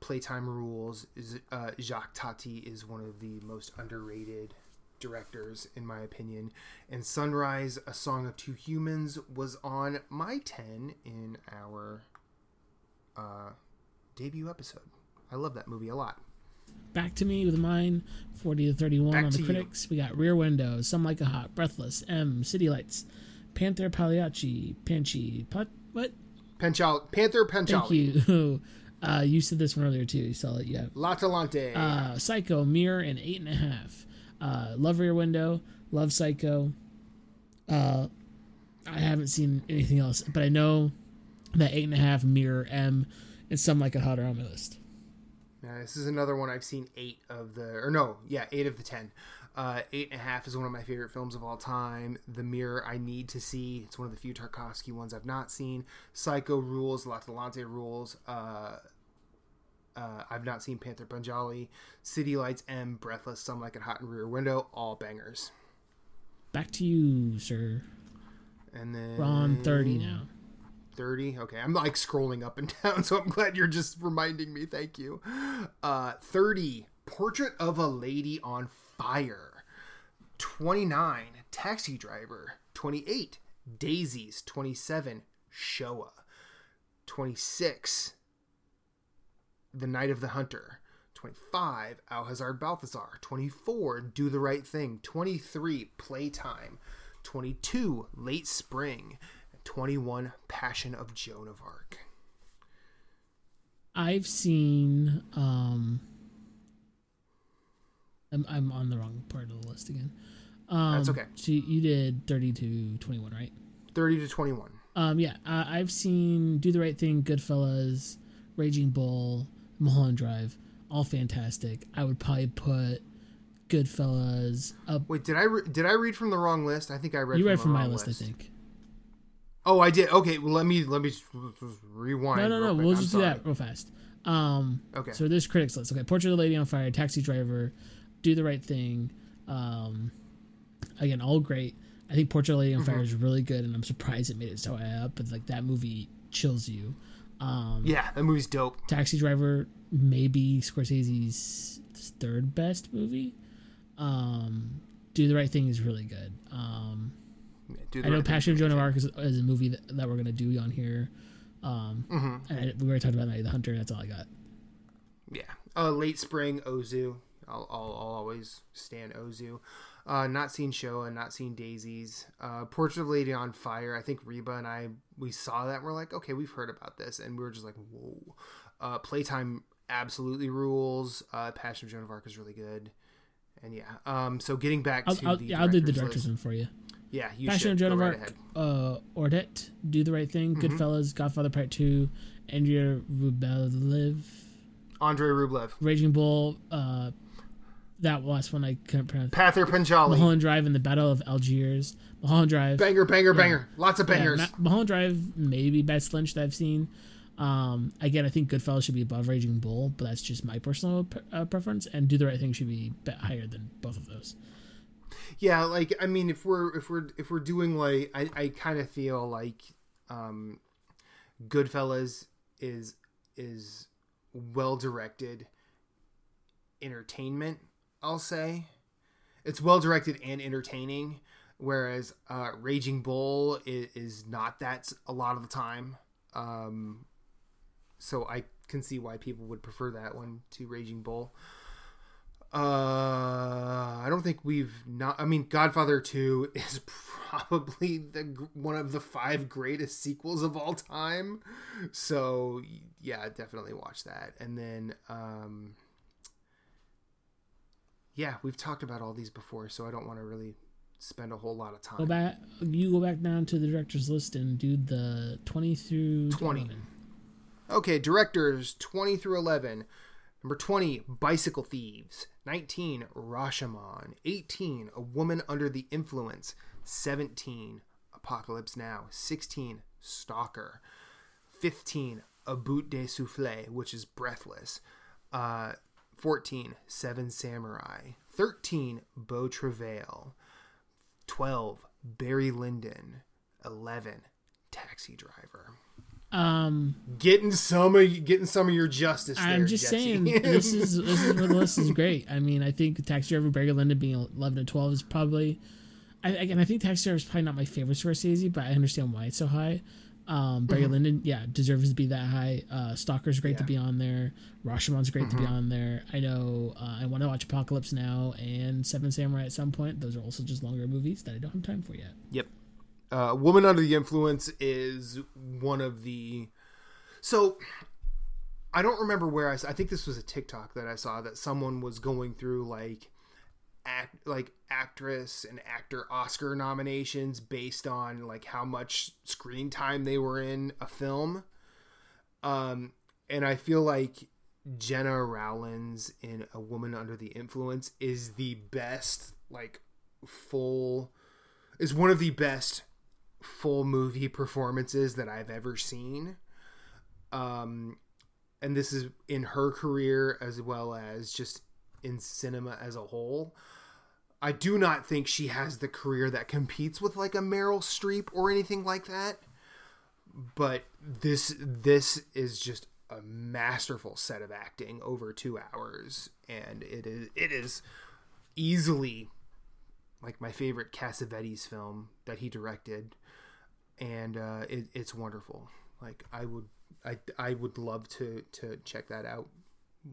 Playtime Rules is uh, Jacques Tati is one of the most underrated directors in my opinion. And Sunrise, A Song of Two Humans was on my 10 in our uh, debut episode. I love that movie a lot. Back to me with mine, 40 to 31 Back on the to you. critics. We got Rear Window, Some Like a Hot, Breathless, M, City Lights, Panther Pagliacci, Panchi, Pot, what? Penchal- Panther Thank you. Uh, you said this one earlier too. You saw it, yeah. L'Atalante. Uh, Psycho, Mirror, and eight and a half. Uh, love Rear Window, love Psycho. Uh, I haven't seen anything else, but I know that eight and a half, Mirror, M, and Some Like a Hot are on my list. Yeah, this is another one I've seen eight of the, or no, yeah, eight of the ten. Uh, eight and a half is one of my favorite films of all time. The Mirror I need to see. It's one of the few Tarkovsky ones I've not seen. Psycho rules. L'Atalante rules. Uh, uh, I've not seen Panther Panjali. City Lights M. Breathless. Some Like It Hot and Rear Window. All bangers. Back to you, sir. And then We're on 30 now. 30 okay i'm like scrolling up and down so i'm glad you're just reminding me thank you uh 30 portrait of a lady on fire 29 taxi driver 28 daisies 27 shoah 26 the night of the hunter 25 au hasard balthazar 24 do the right thing 23 playtime 22 late spring 21 passion of joan of arc I've seen. um I'm, I'm on the wrong part of the list again. Um, That's okay. So you did 30 to 21, right? 30 to 21 Um, yeah, uh, I've seen Do the Right Thing, Goodfellas, Raging Bull, Mulholland Drive, all fantastic. I would probably put Goodfellas up. wait did i re- did i read from the wrong list i think i read You from read from my wrong list, I think. oh i did okay well let me let me rewind No, no, no. quick. We'll I'm just do that real fast. Um, Okay. So there's critics list. Okay, Portrait of the Lady on Fire, Taxi Driver, Do the Right Thing. Um, again, all great. I think Portrait of the Lady on Mm-hmm. Fire is really good, and I'm surprised it made it so high up. But like that movie chills you. Um, yeah that movie's dope Taxi Driver, maybe Scorsese's third best movie. Um, Do the Right Thing is really good. Um, Yeah, do the I know right. Passion of Joan of Arc is, is a movie that, that we're gonna do on here. Um, Mm-hmm. and we already talked about Night of the Hunter. That's all I got. Yeah. Uh, late spring Ozu. I'll, I'll, I'll always stand Ozu. Uh, not seen Shoah, not seen Daisies. Uh, Portrait of Lady on Fire. I think Reba and I we saw that and we're like, okay, we've heard about this, and we were just like, whoa. Uh, Playtime absolutely rules. Uh, Passion of Joan of Arc is really good. And yeah, um, so getting back I'll, to I'll, the yeah, I'll do the director's list. one for you. Yeah, you Passion of. Joan Go of Arc, uh, Ordet, Do the Right Thing, Mm-hmm. Goodfellas, Godfather Part Two, Andrea Rublev, Andrei Rublev, Raging Bull. Uh, that last one I couldn't pronounce. Pather Panchali, Mulholland Drive and the Battle of Algiers. Mulholland Drive. banger, banger, banger, lots of Yeah, bangers. Ma- Mulholland Drive, maybe best Lynch that I've seen. Um, again, I think Goodfellas should be above Raging Bull, but that's just my personal pre- uh, preference. And Do the Right Thing should be be- higher than both of those. yeah like i mean if we're if we're if we're doing like i, I kind of feel like um goodfellas is is well directed entertainment i'll say it's well directed and entertaining whereas uh raging bull is, is not that a lot of the time um so i can see why people would prefer that one to raging bull uh, I don't think we've not. I mean, Godfather Two is probably the one of the five greatest sequels of all time. So yeah, definitely watch that. And then, um, yeah, we've talked about all these before, so I don't want to really spend a whole lot of Go time. back. You go back down to the director's list and do the twenty through 20. 11. Okay, directors 20 through 11. Number 20, Bicycle Thieves. 19, Rashomon. 18, A Woman Under the Influence. 17, Apocalypse Now. 16, Stalker. 15, A Bout de Souffle, which is Breathless. Uh, 14, Seven Samurai. 13, Beau Travail. 12, Barry Lyndon. 11, Taxi Driver. Um, Getting some of getting some of your justice. I'm there, just Jesse. saying this is this is list is great. I mean, I think Taxi Driver, Barry Lyndon being 11 and 12 is probably. I, again, I think Taxi Driver is probably not my favorite Scorsese, but I understand why it's so high. Um, Barry Lyndon, yeah, deserves to be that high. Uh, Stalker's great to Mm-hmm. Be on there. Rashomon's great to be on there. I know uh, I want to watch Apocalypse Now and Seven Samurai at some point. Those are also just longer movies that I don't have time for yet. Yep. Uh, Woman Under the Influence is one of the. So, I don't remember where I. I think this was a TikTok that I saw that someone was going through like, act like actress and actor Oscar nominations based on like how much screen time they were in a film. Um, and I feel like Gena Rowlands in A Woman Under the Influence is the best like full is one of the best full movie performances that I've ever seen. Um, and this is in her career as well as just in cinema as a whole. I do not think she has the career that competes with like a Meryl Streep or anything like that. But this this is just a masterful set of acting over 2 hours and it is it is easily like my favorite Cassavetes film that he directed, and uh, it, it's wonderful. Like I would, I, I would love to to check that out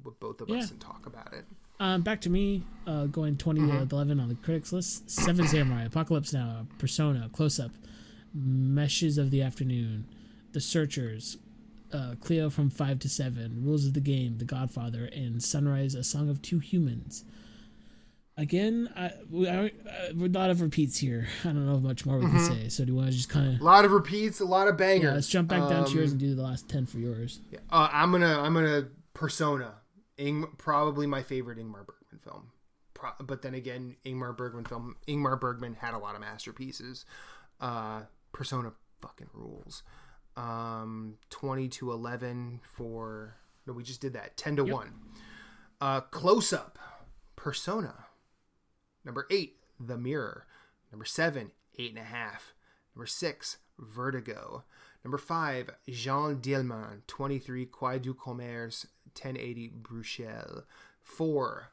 with both of us and talk about it. Um, back to me, uh, going 20 Mm-hmm. to 11 on the critics list. Seven Samurai, Apocalypse Now, Persona, Close Up, Meshes of the Afternoon, The Searchers, uh, Cleo from 5 to 7, Rules of the Game, The Godfather, and Sunrise, A Song of Two Humans. Again, I, I, I, a lot of repeats here. I don't know much more we Mm-hmm. can say. So do you want to just kind of A lot of repeats, a lot of bangers. yeah? Let's jump back down to yours Um, and do the last ten for yours. Uh, I'm gonna I'm gonna Persona, Ing, probably my favorite Ingmar Bergman film. Pro, but then again, Ingmar Bergman film. Ingmar Bergman had a lot of masterpieces. Uh, Persona fucking rules. Um, twenty to eleven for no, we just did that. Ten to Yep. one. Uh, close up. Persona. Number eight, The Mirror. Number seven, Eight and a Half. Number six, Vertigo. Number five, Jeanne Dielman, 23 Quai du Commerce, 1080 Bruxelles. Four,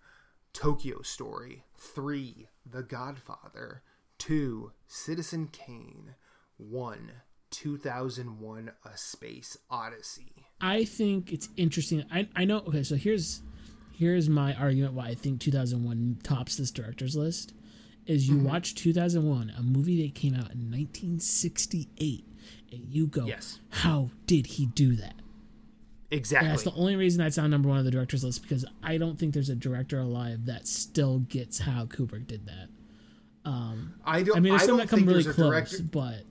Tokyo Story. Three, The Godfather. Two, Citizen Kane. One, 2001 A Space Odyssey. I think it's interesting. I I know. Okay, so here's here's my argument why I think 2001 tops this director's list. Is Mm-hmm. you watch 2001, a movie that came out in 1968, and you go, Yes. how did he do that? Exactly. And that's the only reason that's on number one of the director's list because I don't think there's a director alive that still gets how Kubrick did that. Um, I don't. I mean, there's I some don't that come think really there's a close, director. but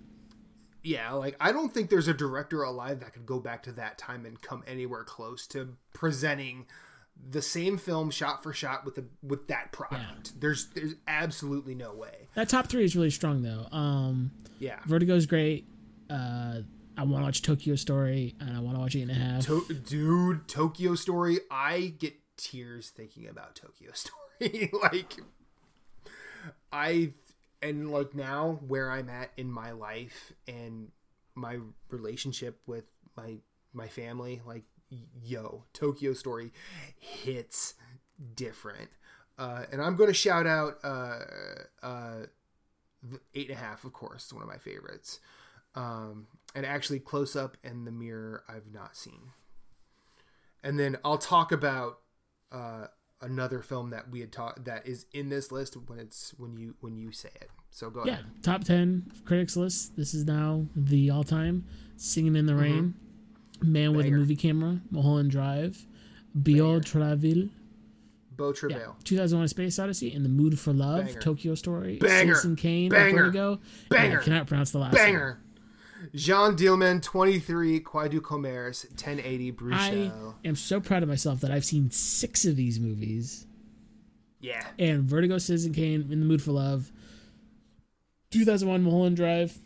Yeah, like I don't think there's a director alive that could go back to that time and come anywhere close to presenting the same film shot for shot with the with that product. There's there's absolutely no way. that top three is really strong though. Um, Yeah. Vertigo's great. Uh, I want to watch Tokyo Story and I want to watch Eight and a Half. To- dude, Tokyo Story, I get tears thinking about Tokyo Story. like I and like now where I'm at in my life and my relationship with my my family, like yo, Tokyo Story hits different. Uh, and I'm going to shout out uh, uh, eight and a half, of course, one of my favorites. Um, and actually, close up and the mirror, I've not seen. And then I'll talk about uh, another film that we had talked that is in this list when it's when you when you say it. So go Yeah, ahead. top ten critics list. This is now the all-time "Singing in the Rain," "Man with a Mm-hmm. Movie Camera," "Mulholland Drive," "Biol Travail," Beau yeah, Travail. 2001: A Space Odyssey, "In the Mood for Love," Banger. "Tokyo Story," Banger. "Citizen Kane," Banger. "Vertigo." Banger. Yeah, I cannot pronounce the last one. Jeanne Dielman, 23, Quai du Commerce, 1080, Bruxelles. I am so proud of myself that I've seen six of these movies. Yeah. And Vertigo, Citizen Kane, In the Mood for Love, 2001 Mulholland Drive,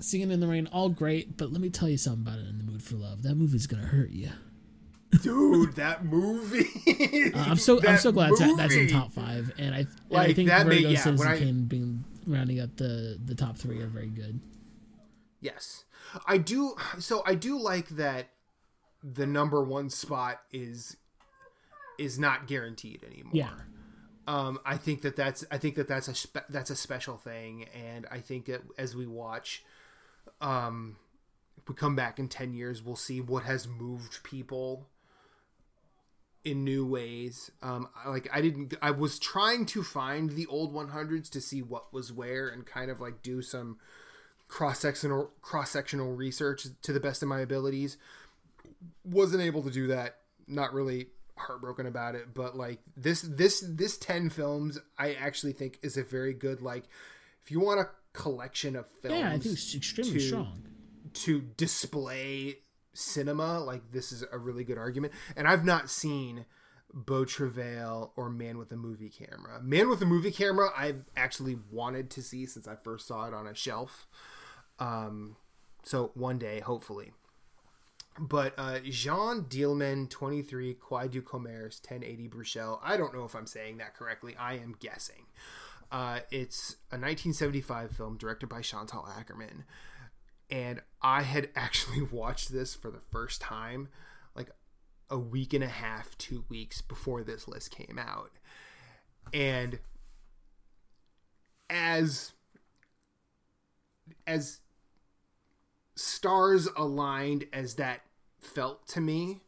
Singing in the Rain, all great. But let me tell you something about it. In the Mood for Love, that movie's gonna hurt you. Dude, that movie. uh, I'm so I'm so glad that, that's in top five, and I, like, I think that Vertigo, made, yeah, Citizen I, Kane being rounding up the the top three are very good. Yes, I do. So I do like that the number one spot is is not guaranteed anymore. Yeah. Um, I think that that's I think that that's a spe- that's a special thing, and I think that as we watch, um, if we come back in ten years, we'll see what has moved people in new ways. Um, like I didn't, I was trying to find the old 100s to see what was where and kind of like do some cross sectional cross sectional research to the best of my abilities. Wasn't able to do that. Not really heartbroken about it, but like this this this 10 films I actually think is a very good like if you want a collection of films. Yeah, I think it's extremely to, strong. To display cinema, like this is a really good argument. And I've not seen Beau Travail or Man with a Movie Camera. Man with a Movie Camera, I've actually wanted to see since I first saw it on a shelf. Um, so one day, hopefully. But uh, Jeanne Dielman, 23, Quai du Commerce, 1080 Bruxelles. I don't know if I'm saying that correctly. I am guessing. Uh, it's a 1975 film directed by Chantal Akerman. and I had actually watched this for the first time like a week and a half, two weeks before this list came out. And as as stars aligned as that felt to me,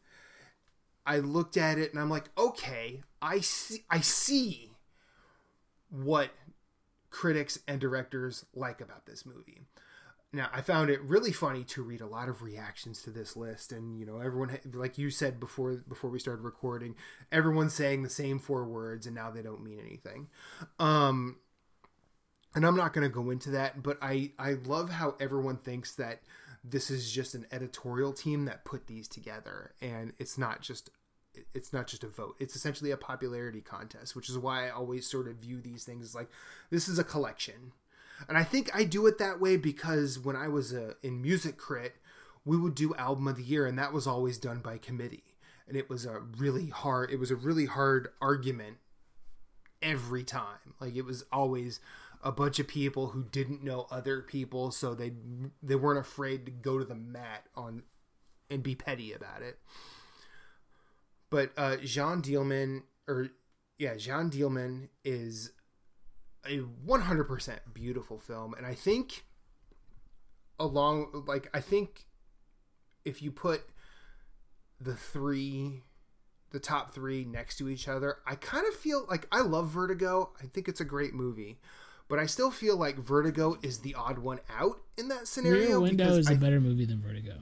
I looked at it and I'm like, okay, I see I see what critics and directors like about this movie. Now, I found it really funny to read a lot of reactions to this list, and you know, everyone, like you said before, before we started recording, everyone's saying the same four words, and now they don't mean anything. Um, and I'm not going to go into that, but I I love how everyone thinks that this is just an editorial team that put these together, and it's not just it's not just a vote it's essentially a popularity contest which is why i always sort of view these things as like this is a collection and I think I do it that way because when I was uh, in Music Crit, we would do album of the year, and that was always done by committee, and it was a really hard. It was a really hard argument every time. Like it was always a bunch of people who didn't know other people, so they they weren't afraid to go to the mat on and be petty about it. But uh, Jeanne Dielman, or yeah, Jeanne Dielman is a 100% beautiful film and i think along like i think if you put the three the top three next to each other i kind of feel like i love vertigo i think it's a great movie but i still feel like vertigo is the odd one out in that scenario Rear Window is a better movie than vertigo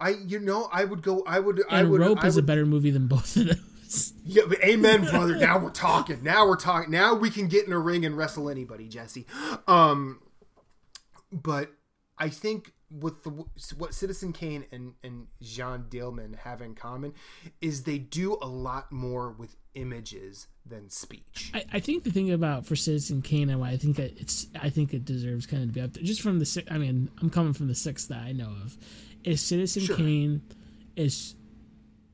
i you know i would go i would and i would rope I is a better movie than both of those. yeah, amen, brother. Now we're talking. Now we're talking. Now we can get in a ring and wrestle anybody, Jesse. Um, but I think with the, what Citizen Kane and and Jean Dielman have in common is they do a lot more with images than speech. I, I think the thing about for Citizen Kane and why I think it's I think it deserves kind of to be up there just from the I mean I'm coming from the six that I know of is Citizen sure. Kane is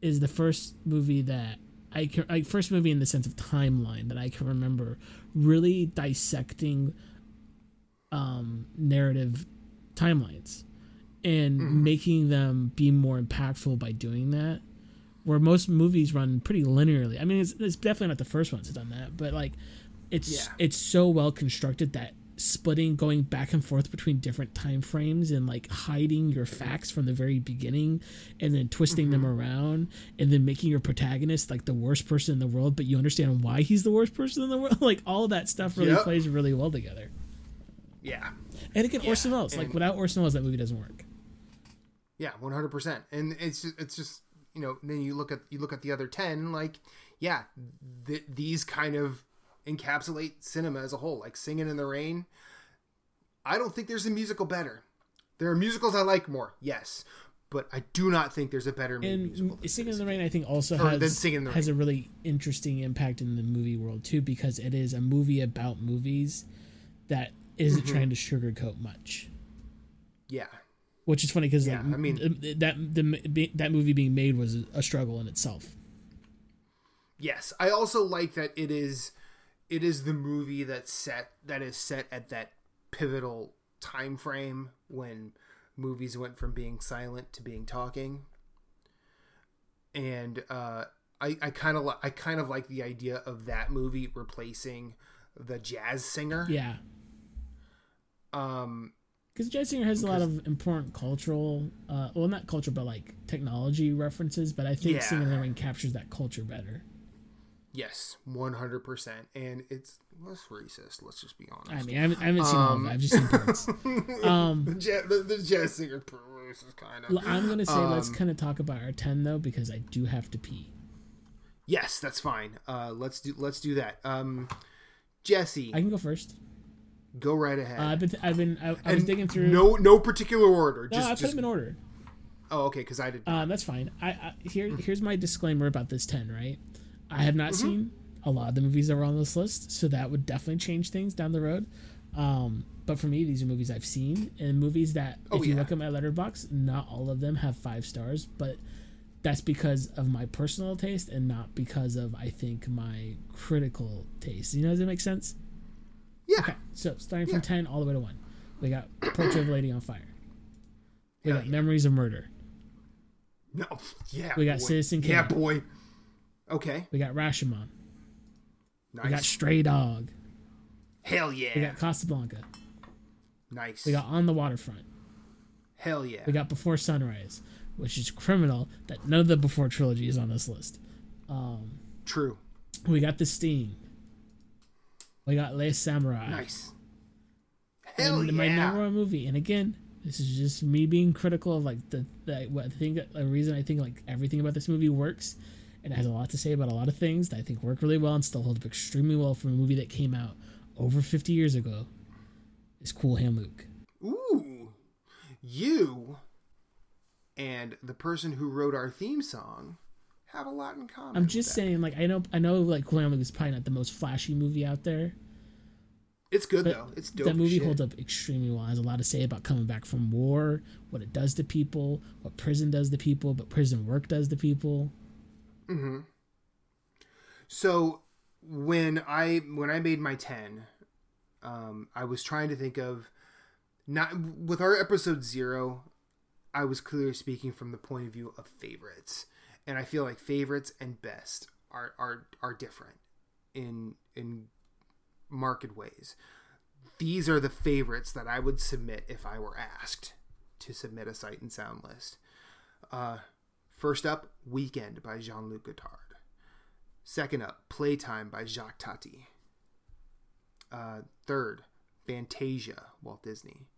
is the first movie that I can, like first movie in the sense of timeline that I can remember really dissecting um, narrative timelines and mm-hmm. making them be more impactful by doing that. Where most movies run pretty linearly. I mean, it's, it's definitely not the first one that's done that, but like, it's yeah. it's so well constructed that splitting going back and forth between different time frames and like hiding your facts from the very beginning and then twisting mm-hmm. them around and then making your protagonist like the worst person in the world but you understand why he's the worst person in the world like all that stuff really yep. plays really well together yeah and again yeah. orson welles like without orson welles that movie doesn't work yeah 100% and it's just, it's just you know then you look at you look at the other 10 like yeah th- these kind of encapsulate cinema as a whole. Like Singing in the Rain, I don't think there's a musical better. There are musicals I like more, yes, but I do not think there's a better musical. And than Singing in the Rain, I think, also Or has Singing has a really interesting impact in the movie world too, because it is a movie about movies that isn't Mm-hmm. trying to sugarcoat much. Yeah, Which is funny because Yeah, like, I mean- that the that movie being made was a struggle in itself. yes. I also like that it is it is the movie that set that is set at that pivotal time frame when movies went from being silent to being talking. And uh, I I kind of li- I kind of like the idea of that movie replacing the jazz singer. Yeah, Um, because Jazz Singer has a lot of important cultural, uh, well, not culture, but like technology references. But I think Yeah. Singing in the Rain captures that culture better. yes, one hundred percent, and it's less racist. Let's just be honest. I mean, I haven't, I haven't seen all of Um, it. I've just seen parts. um, the, jazz, the, the jazz singer is kind of. I'm gonna say let's Um, kind of talk about our ten though, because I do have to pee. Yes, that's fine. Uh, let's do let's do that. Um, Jesse, I can go first. Go right ahead. Uh, I've been, I've been, I, I was digging through. No, no particular order. no, Just, I put just them in order. oh, okay, because I did. Uh, that's fine. I, I here, here's my disclaimer about this ten. Right, I have Mm-hmm. not seen a lot of the movies that were on this list, so that would definitely change things down the road. Um, but for me, these are movies I've seen and movies that, Oh, if you yeah. look at my Letterboxd, not all of them have five stars, but that's because of my personal taste and not because of I think my critical taste. You know, does it make sense? Yeah, Okay, so starting Yeah. from ten all the way to one, we got Portrait of a Lady on Fire. We Hell got yeah. Memories of Murder. no, yeah. We got boy. Citizen Kane. Yeah, boy. Okay, We got Rashomon. nice. We got Stray Dog. Hell yeah. We got Casablanca. nice. We got On the Waterfront. Hell yeah. We got Before Sunrise, which is criminal that none of the Before trilogy is on this list. Um, True. we got The Sting. We got Les Samurai. Nice. Hell and yeah. my number one movie. And again, this is just me being critical of like the, the what I think the reason I think like everything about this movie works, and it has a lot to say about a lot of things that I think work really well and still hold up extremely well from a movie that came out over 50 years ago. Is Cool Hand Luke. Ooh, you and the person who wrote our theme song have a lot in common. I'm just saying, like I know, I know, like Cool is probably not the most flashy movie out there. it's good though. It's dope. that movie shit. holds up extremely well. It has a lot to say about coming back from war, what it does to people, what prison does to people, but prison work does to people. Hmm. So when I when I made my ten, um, I was trying to think of not with our episode zero. I was clearly speaking from the point of view of favorites, and I feel like favorites and best are are are different in in marked ways. These are the favorites that I would submit if I were asked to submit a sight and sound list. Uh, first up, Weekend by Jean Luc Godard. Second up, Playtime by Jacques Tati. Uh, third, Fantasia, Walt Disney.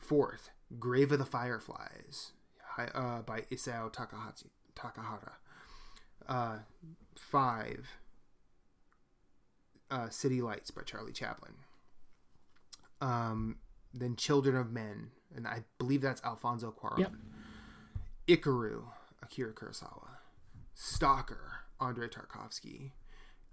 Fourth, Grave of the Fireflies uh, by Isao Takahashi, Takahara. Uh, five, uh, City Lights by Charlie Chaplin. Um, then Children of Men, and I believe that's Alfonso Cuarón. Yep. Ikiru, Akira Kurosawa. Stalker, Andrei Tarkovsky.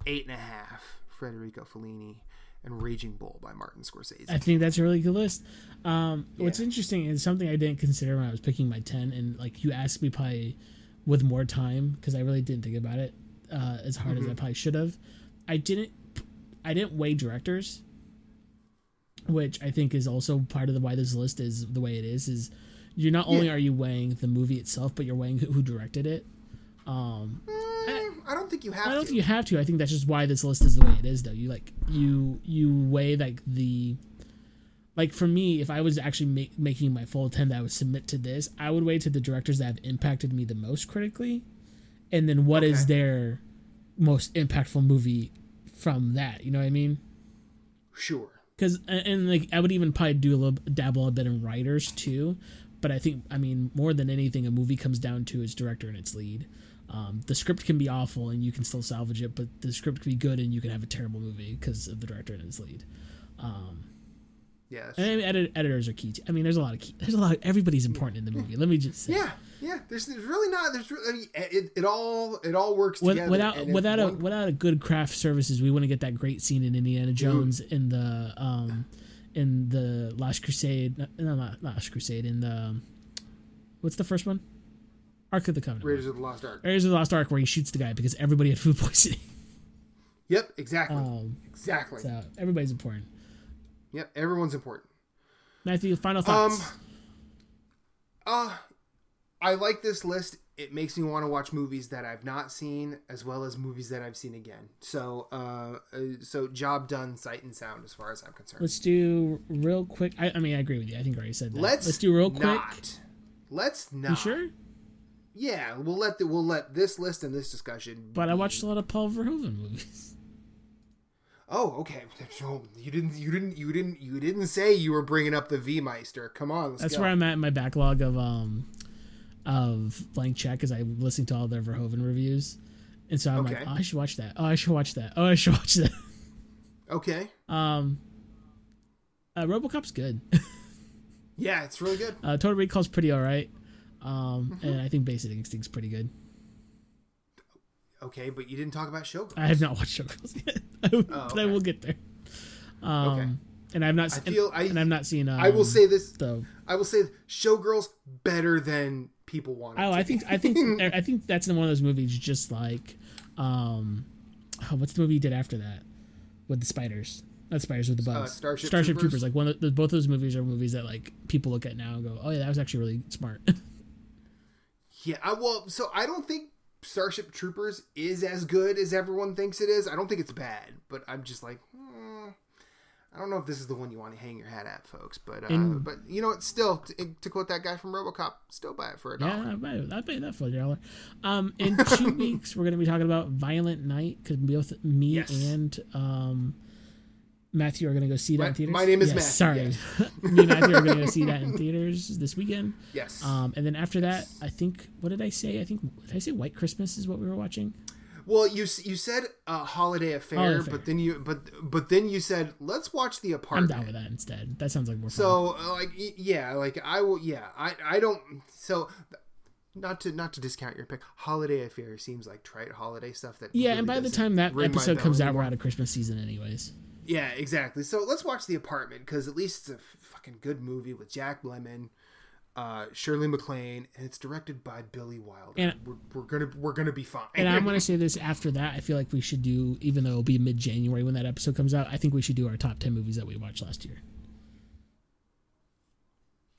Eight and a Half, Federico Fellini. And Raging Bull by Martin Scorsese. I think that's a really good list. Um, What's interesting is something I didn't consider when I was picking my ten, and like you asked me probably with more time because I really didn't think about it uh, as hard Mm-hmm. as I probably should have. I didn't. I didn't weigh directors, which I think is also part of the why this list is the way it is. Is you're not only Yeah. are you weighing the movie itself, but you're weighing who, who directed it. Um, Mm, I don't think you have I don't to. think you have to. I think that's just why this list is the way it is, though. You like you you weigh like the like for me, if I was actually make, making my full that I would submit to this, I would wait to the directors that have impacted me the most critically, and then what is Okay. their most impactful movie from that. You know what I mean? Sure. Because and, and like I would even probably do a little dabble a bit in writers too, but I think I mean more than anything, a movie comes down to its director and its lead. Um, the script can be awful and you can still salvage it, but the script can be good and you can have a terrible movie because of the director and its lead. Um, Yeah. And I mean, edit, editors are key. Too. I mean, there's a lot of key. There's a lot. Of, everybody's important in the movie. Let me just say. Yeah, yeah. There's, there's really not. There's. re- I mean, it, it all it all works With- together. without without a one- without a good craft services, we wouldn't get that great scene in Indiana Jones in the um in the Last Crusade. No, not Last Crusade. In the um, what's the first one? Ark of the Covenant. Raiders of the Lost Ark. Raiders of the Lost Ark, where he shoots the guy because everybody had food poisoning. Yep, exactly, Um, exactly. so everybody's important. Yep, everyone's important. Matthew, final Um, thoughts. uh, I like this list. It makes me want to watch movies that I've not seen, as well as movies that I've seen again. So, uh, uh, so job done, sight and sound, as far as I'm concerned. Let's do real quick. I, I mean, I agree with you. I think I already said that. Let's Let's do real quick. Not. Let's not. You sure? Yeah, we'll let the, we'll let this list and this discussion. But I watched a lot of Paul Verhoeven movies. Oh, okay. So you didn't you didn't you didn't you didn't say you were bringing up the V Meister. Come on, let's That's go. where I'm at in my backlog of um of blank check as I'm listening to all their Verhoeven reviews. And so I'm Okay. like, oh, I should watch that. Oh, I should watch that. Oh, I should watch that. Okay. Um, uh, RoboCop's good. Yeah, it's really good. uh, Total Recall's pretty all right. Um, Mm-hmm. and I think Basic Instinct's pretty good. Okay, but you didn't talk about Showgirls. I have not watched Showgirls yet, but I Oh, okay. will get there. Um, Okay. and I've not. I feel- I- and I've not seen. Um, I will say this. though. I will say Showgirls better than people want. Oh, to I think I think I think that's in one of those movies. Just like, um, oh, what's the movie he did after that with the spiders? Not spiders with the bugs. Uh, Starship Starship Troopers? Troopers. Like one of the, both of those movies are movies that like people look at now and go, oh yeah, that was actually really smart. Yeah, I, well, so I don't think Starship Troopers is as good as everyone thinks it is. I don't think it's bad, but I'm just like, hmm, I don't know if this is the one you want to hang your hat at, folks. But uh, In- but you know, it's still to, to quote that guy from RoboCop, still buy it for a dollar. yeah, I bet, I bet that for a dollar. Um, in two weeks we're gonna be talking about Violent Night because both me Yes. and um. Matthew are gonna go see that My- in theaters. my name is Yes, Matthew, Sorry, me and Matthew are gonna go see that in theaters this weekend. Yes. Um, and then after that, I think what did I say? I think did I say White Christmas is what we were watching? well, you you said uh, holiday affair, Holiday Affair. but then you but but then you said let's watch the apartment. I'm down with that instead. That sounds like more fun. So uh, like yeah, like I will yeah, I I don't so not to not to discount your pick. Holiday affair seems like trite holiday stuff that yeah, really and by the time that episode comes out, we're out of Christmas season anyways. Yeah, exactly. So let's watch the apartment because at least it's a fucking good movie with Jack Lemmon, uh, Shirley MacLaine, and it's directed by Billy Wilder. And- we're, we're gonna we're gonna be fine. And I'm gonna say this after that. I feel like we should do, even though it'll be mid January when that episode comes out. I think we should do our top ten movies that we watched last year.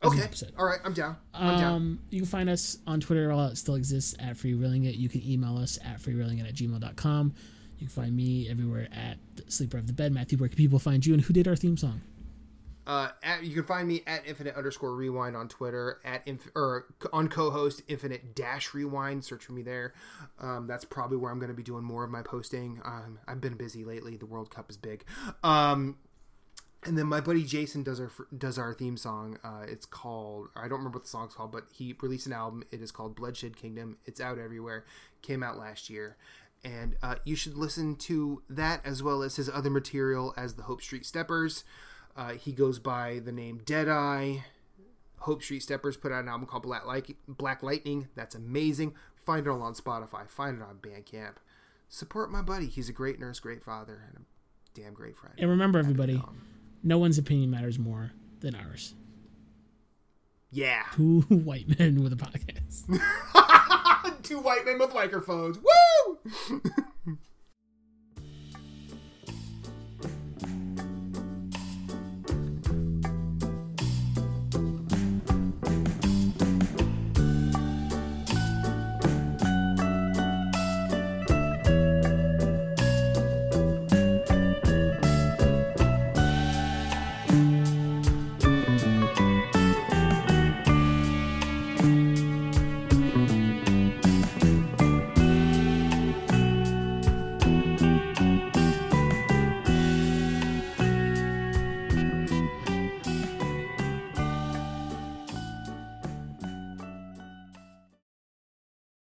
okay, all right, I'm down. I'm down. Um, you can find us on Twitter while it still exists at freewheeling it. You can email us at freewheeling at gmail.com. You can find me everywhere at Sleeper of the Bed. Matthew, where can people find you? And who did our theme song? Uh, at, you can find me at infinite underscore rewind on Twitter at inf- or on Cohost infinite dash rewind. Search for me there. Um, that's probably where I'm going to be doing more of my posting. Um, I've been busy lately. The World Cup is big. Um, and then my buddy Jason does our does our theme song. Uh, it's called I don't remember what the song's called, but he released an album. It is called Bloodshed Kingdom. It's out everywhere. Came out last year, and uh, you should listen to that as well as his other material as the Hope Street Steppers. Uh, he goes by the name Deadeye. Hope Street Steppers put out an album called Black, Light- Black Lightning. That's amazing. Find it all on Spotify. Find it on Bandcamp. Support my buddy. He's a great nurse, great father, and a damn great friend. And remember, everybody, no one's opinion matters more than ours. yeah. Two white men with a podcast. Two white men with microphones. Woo!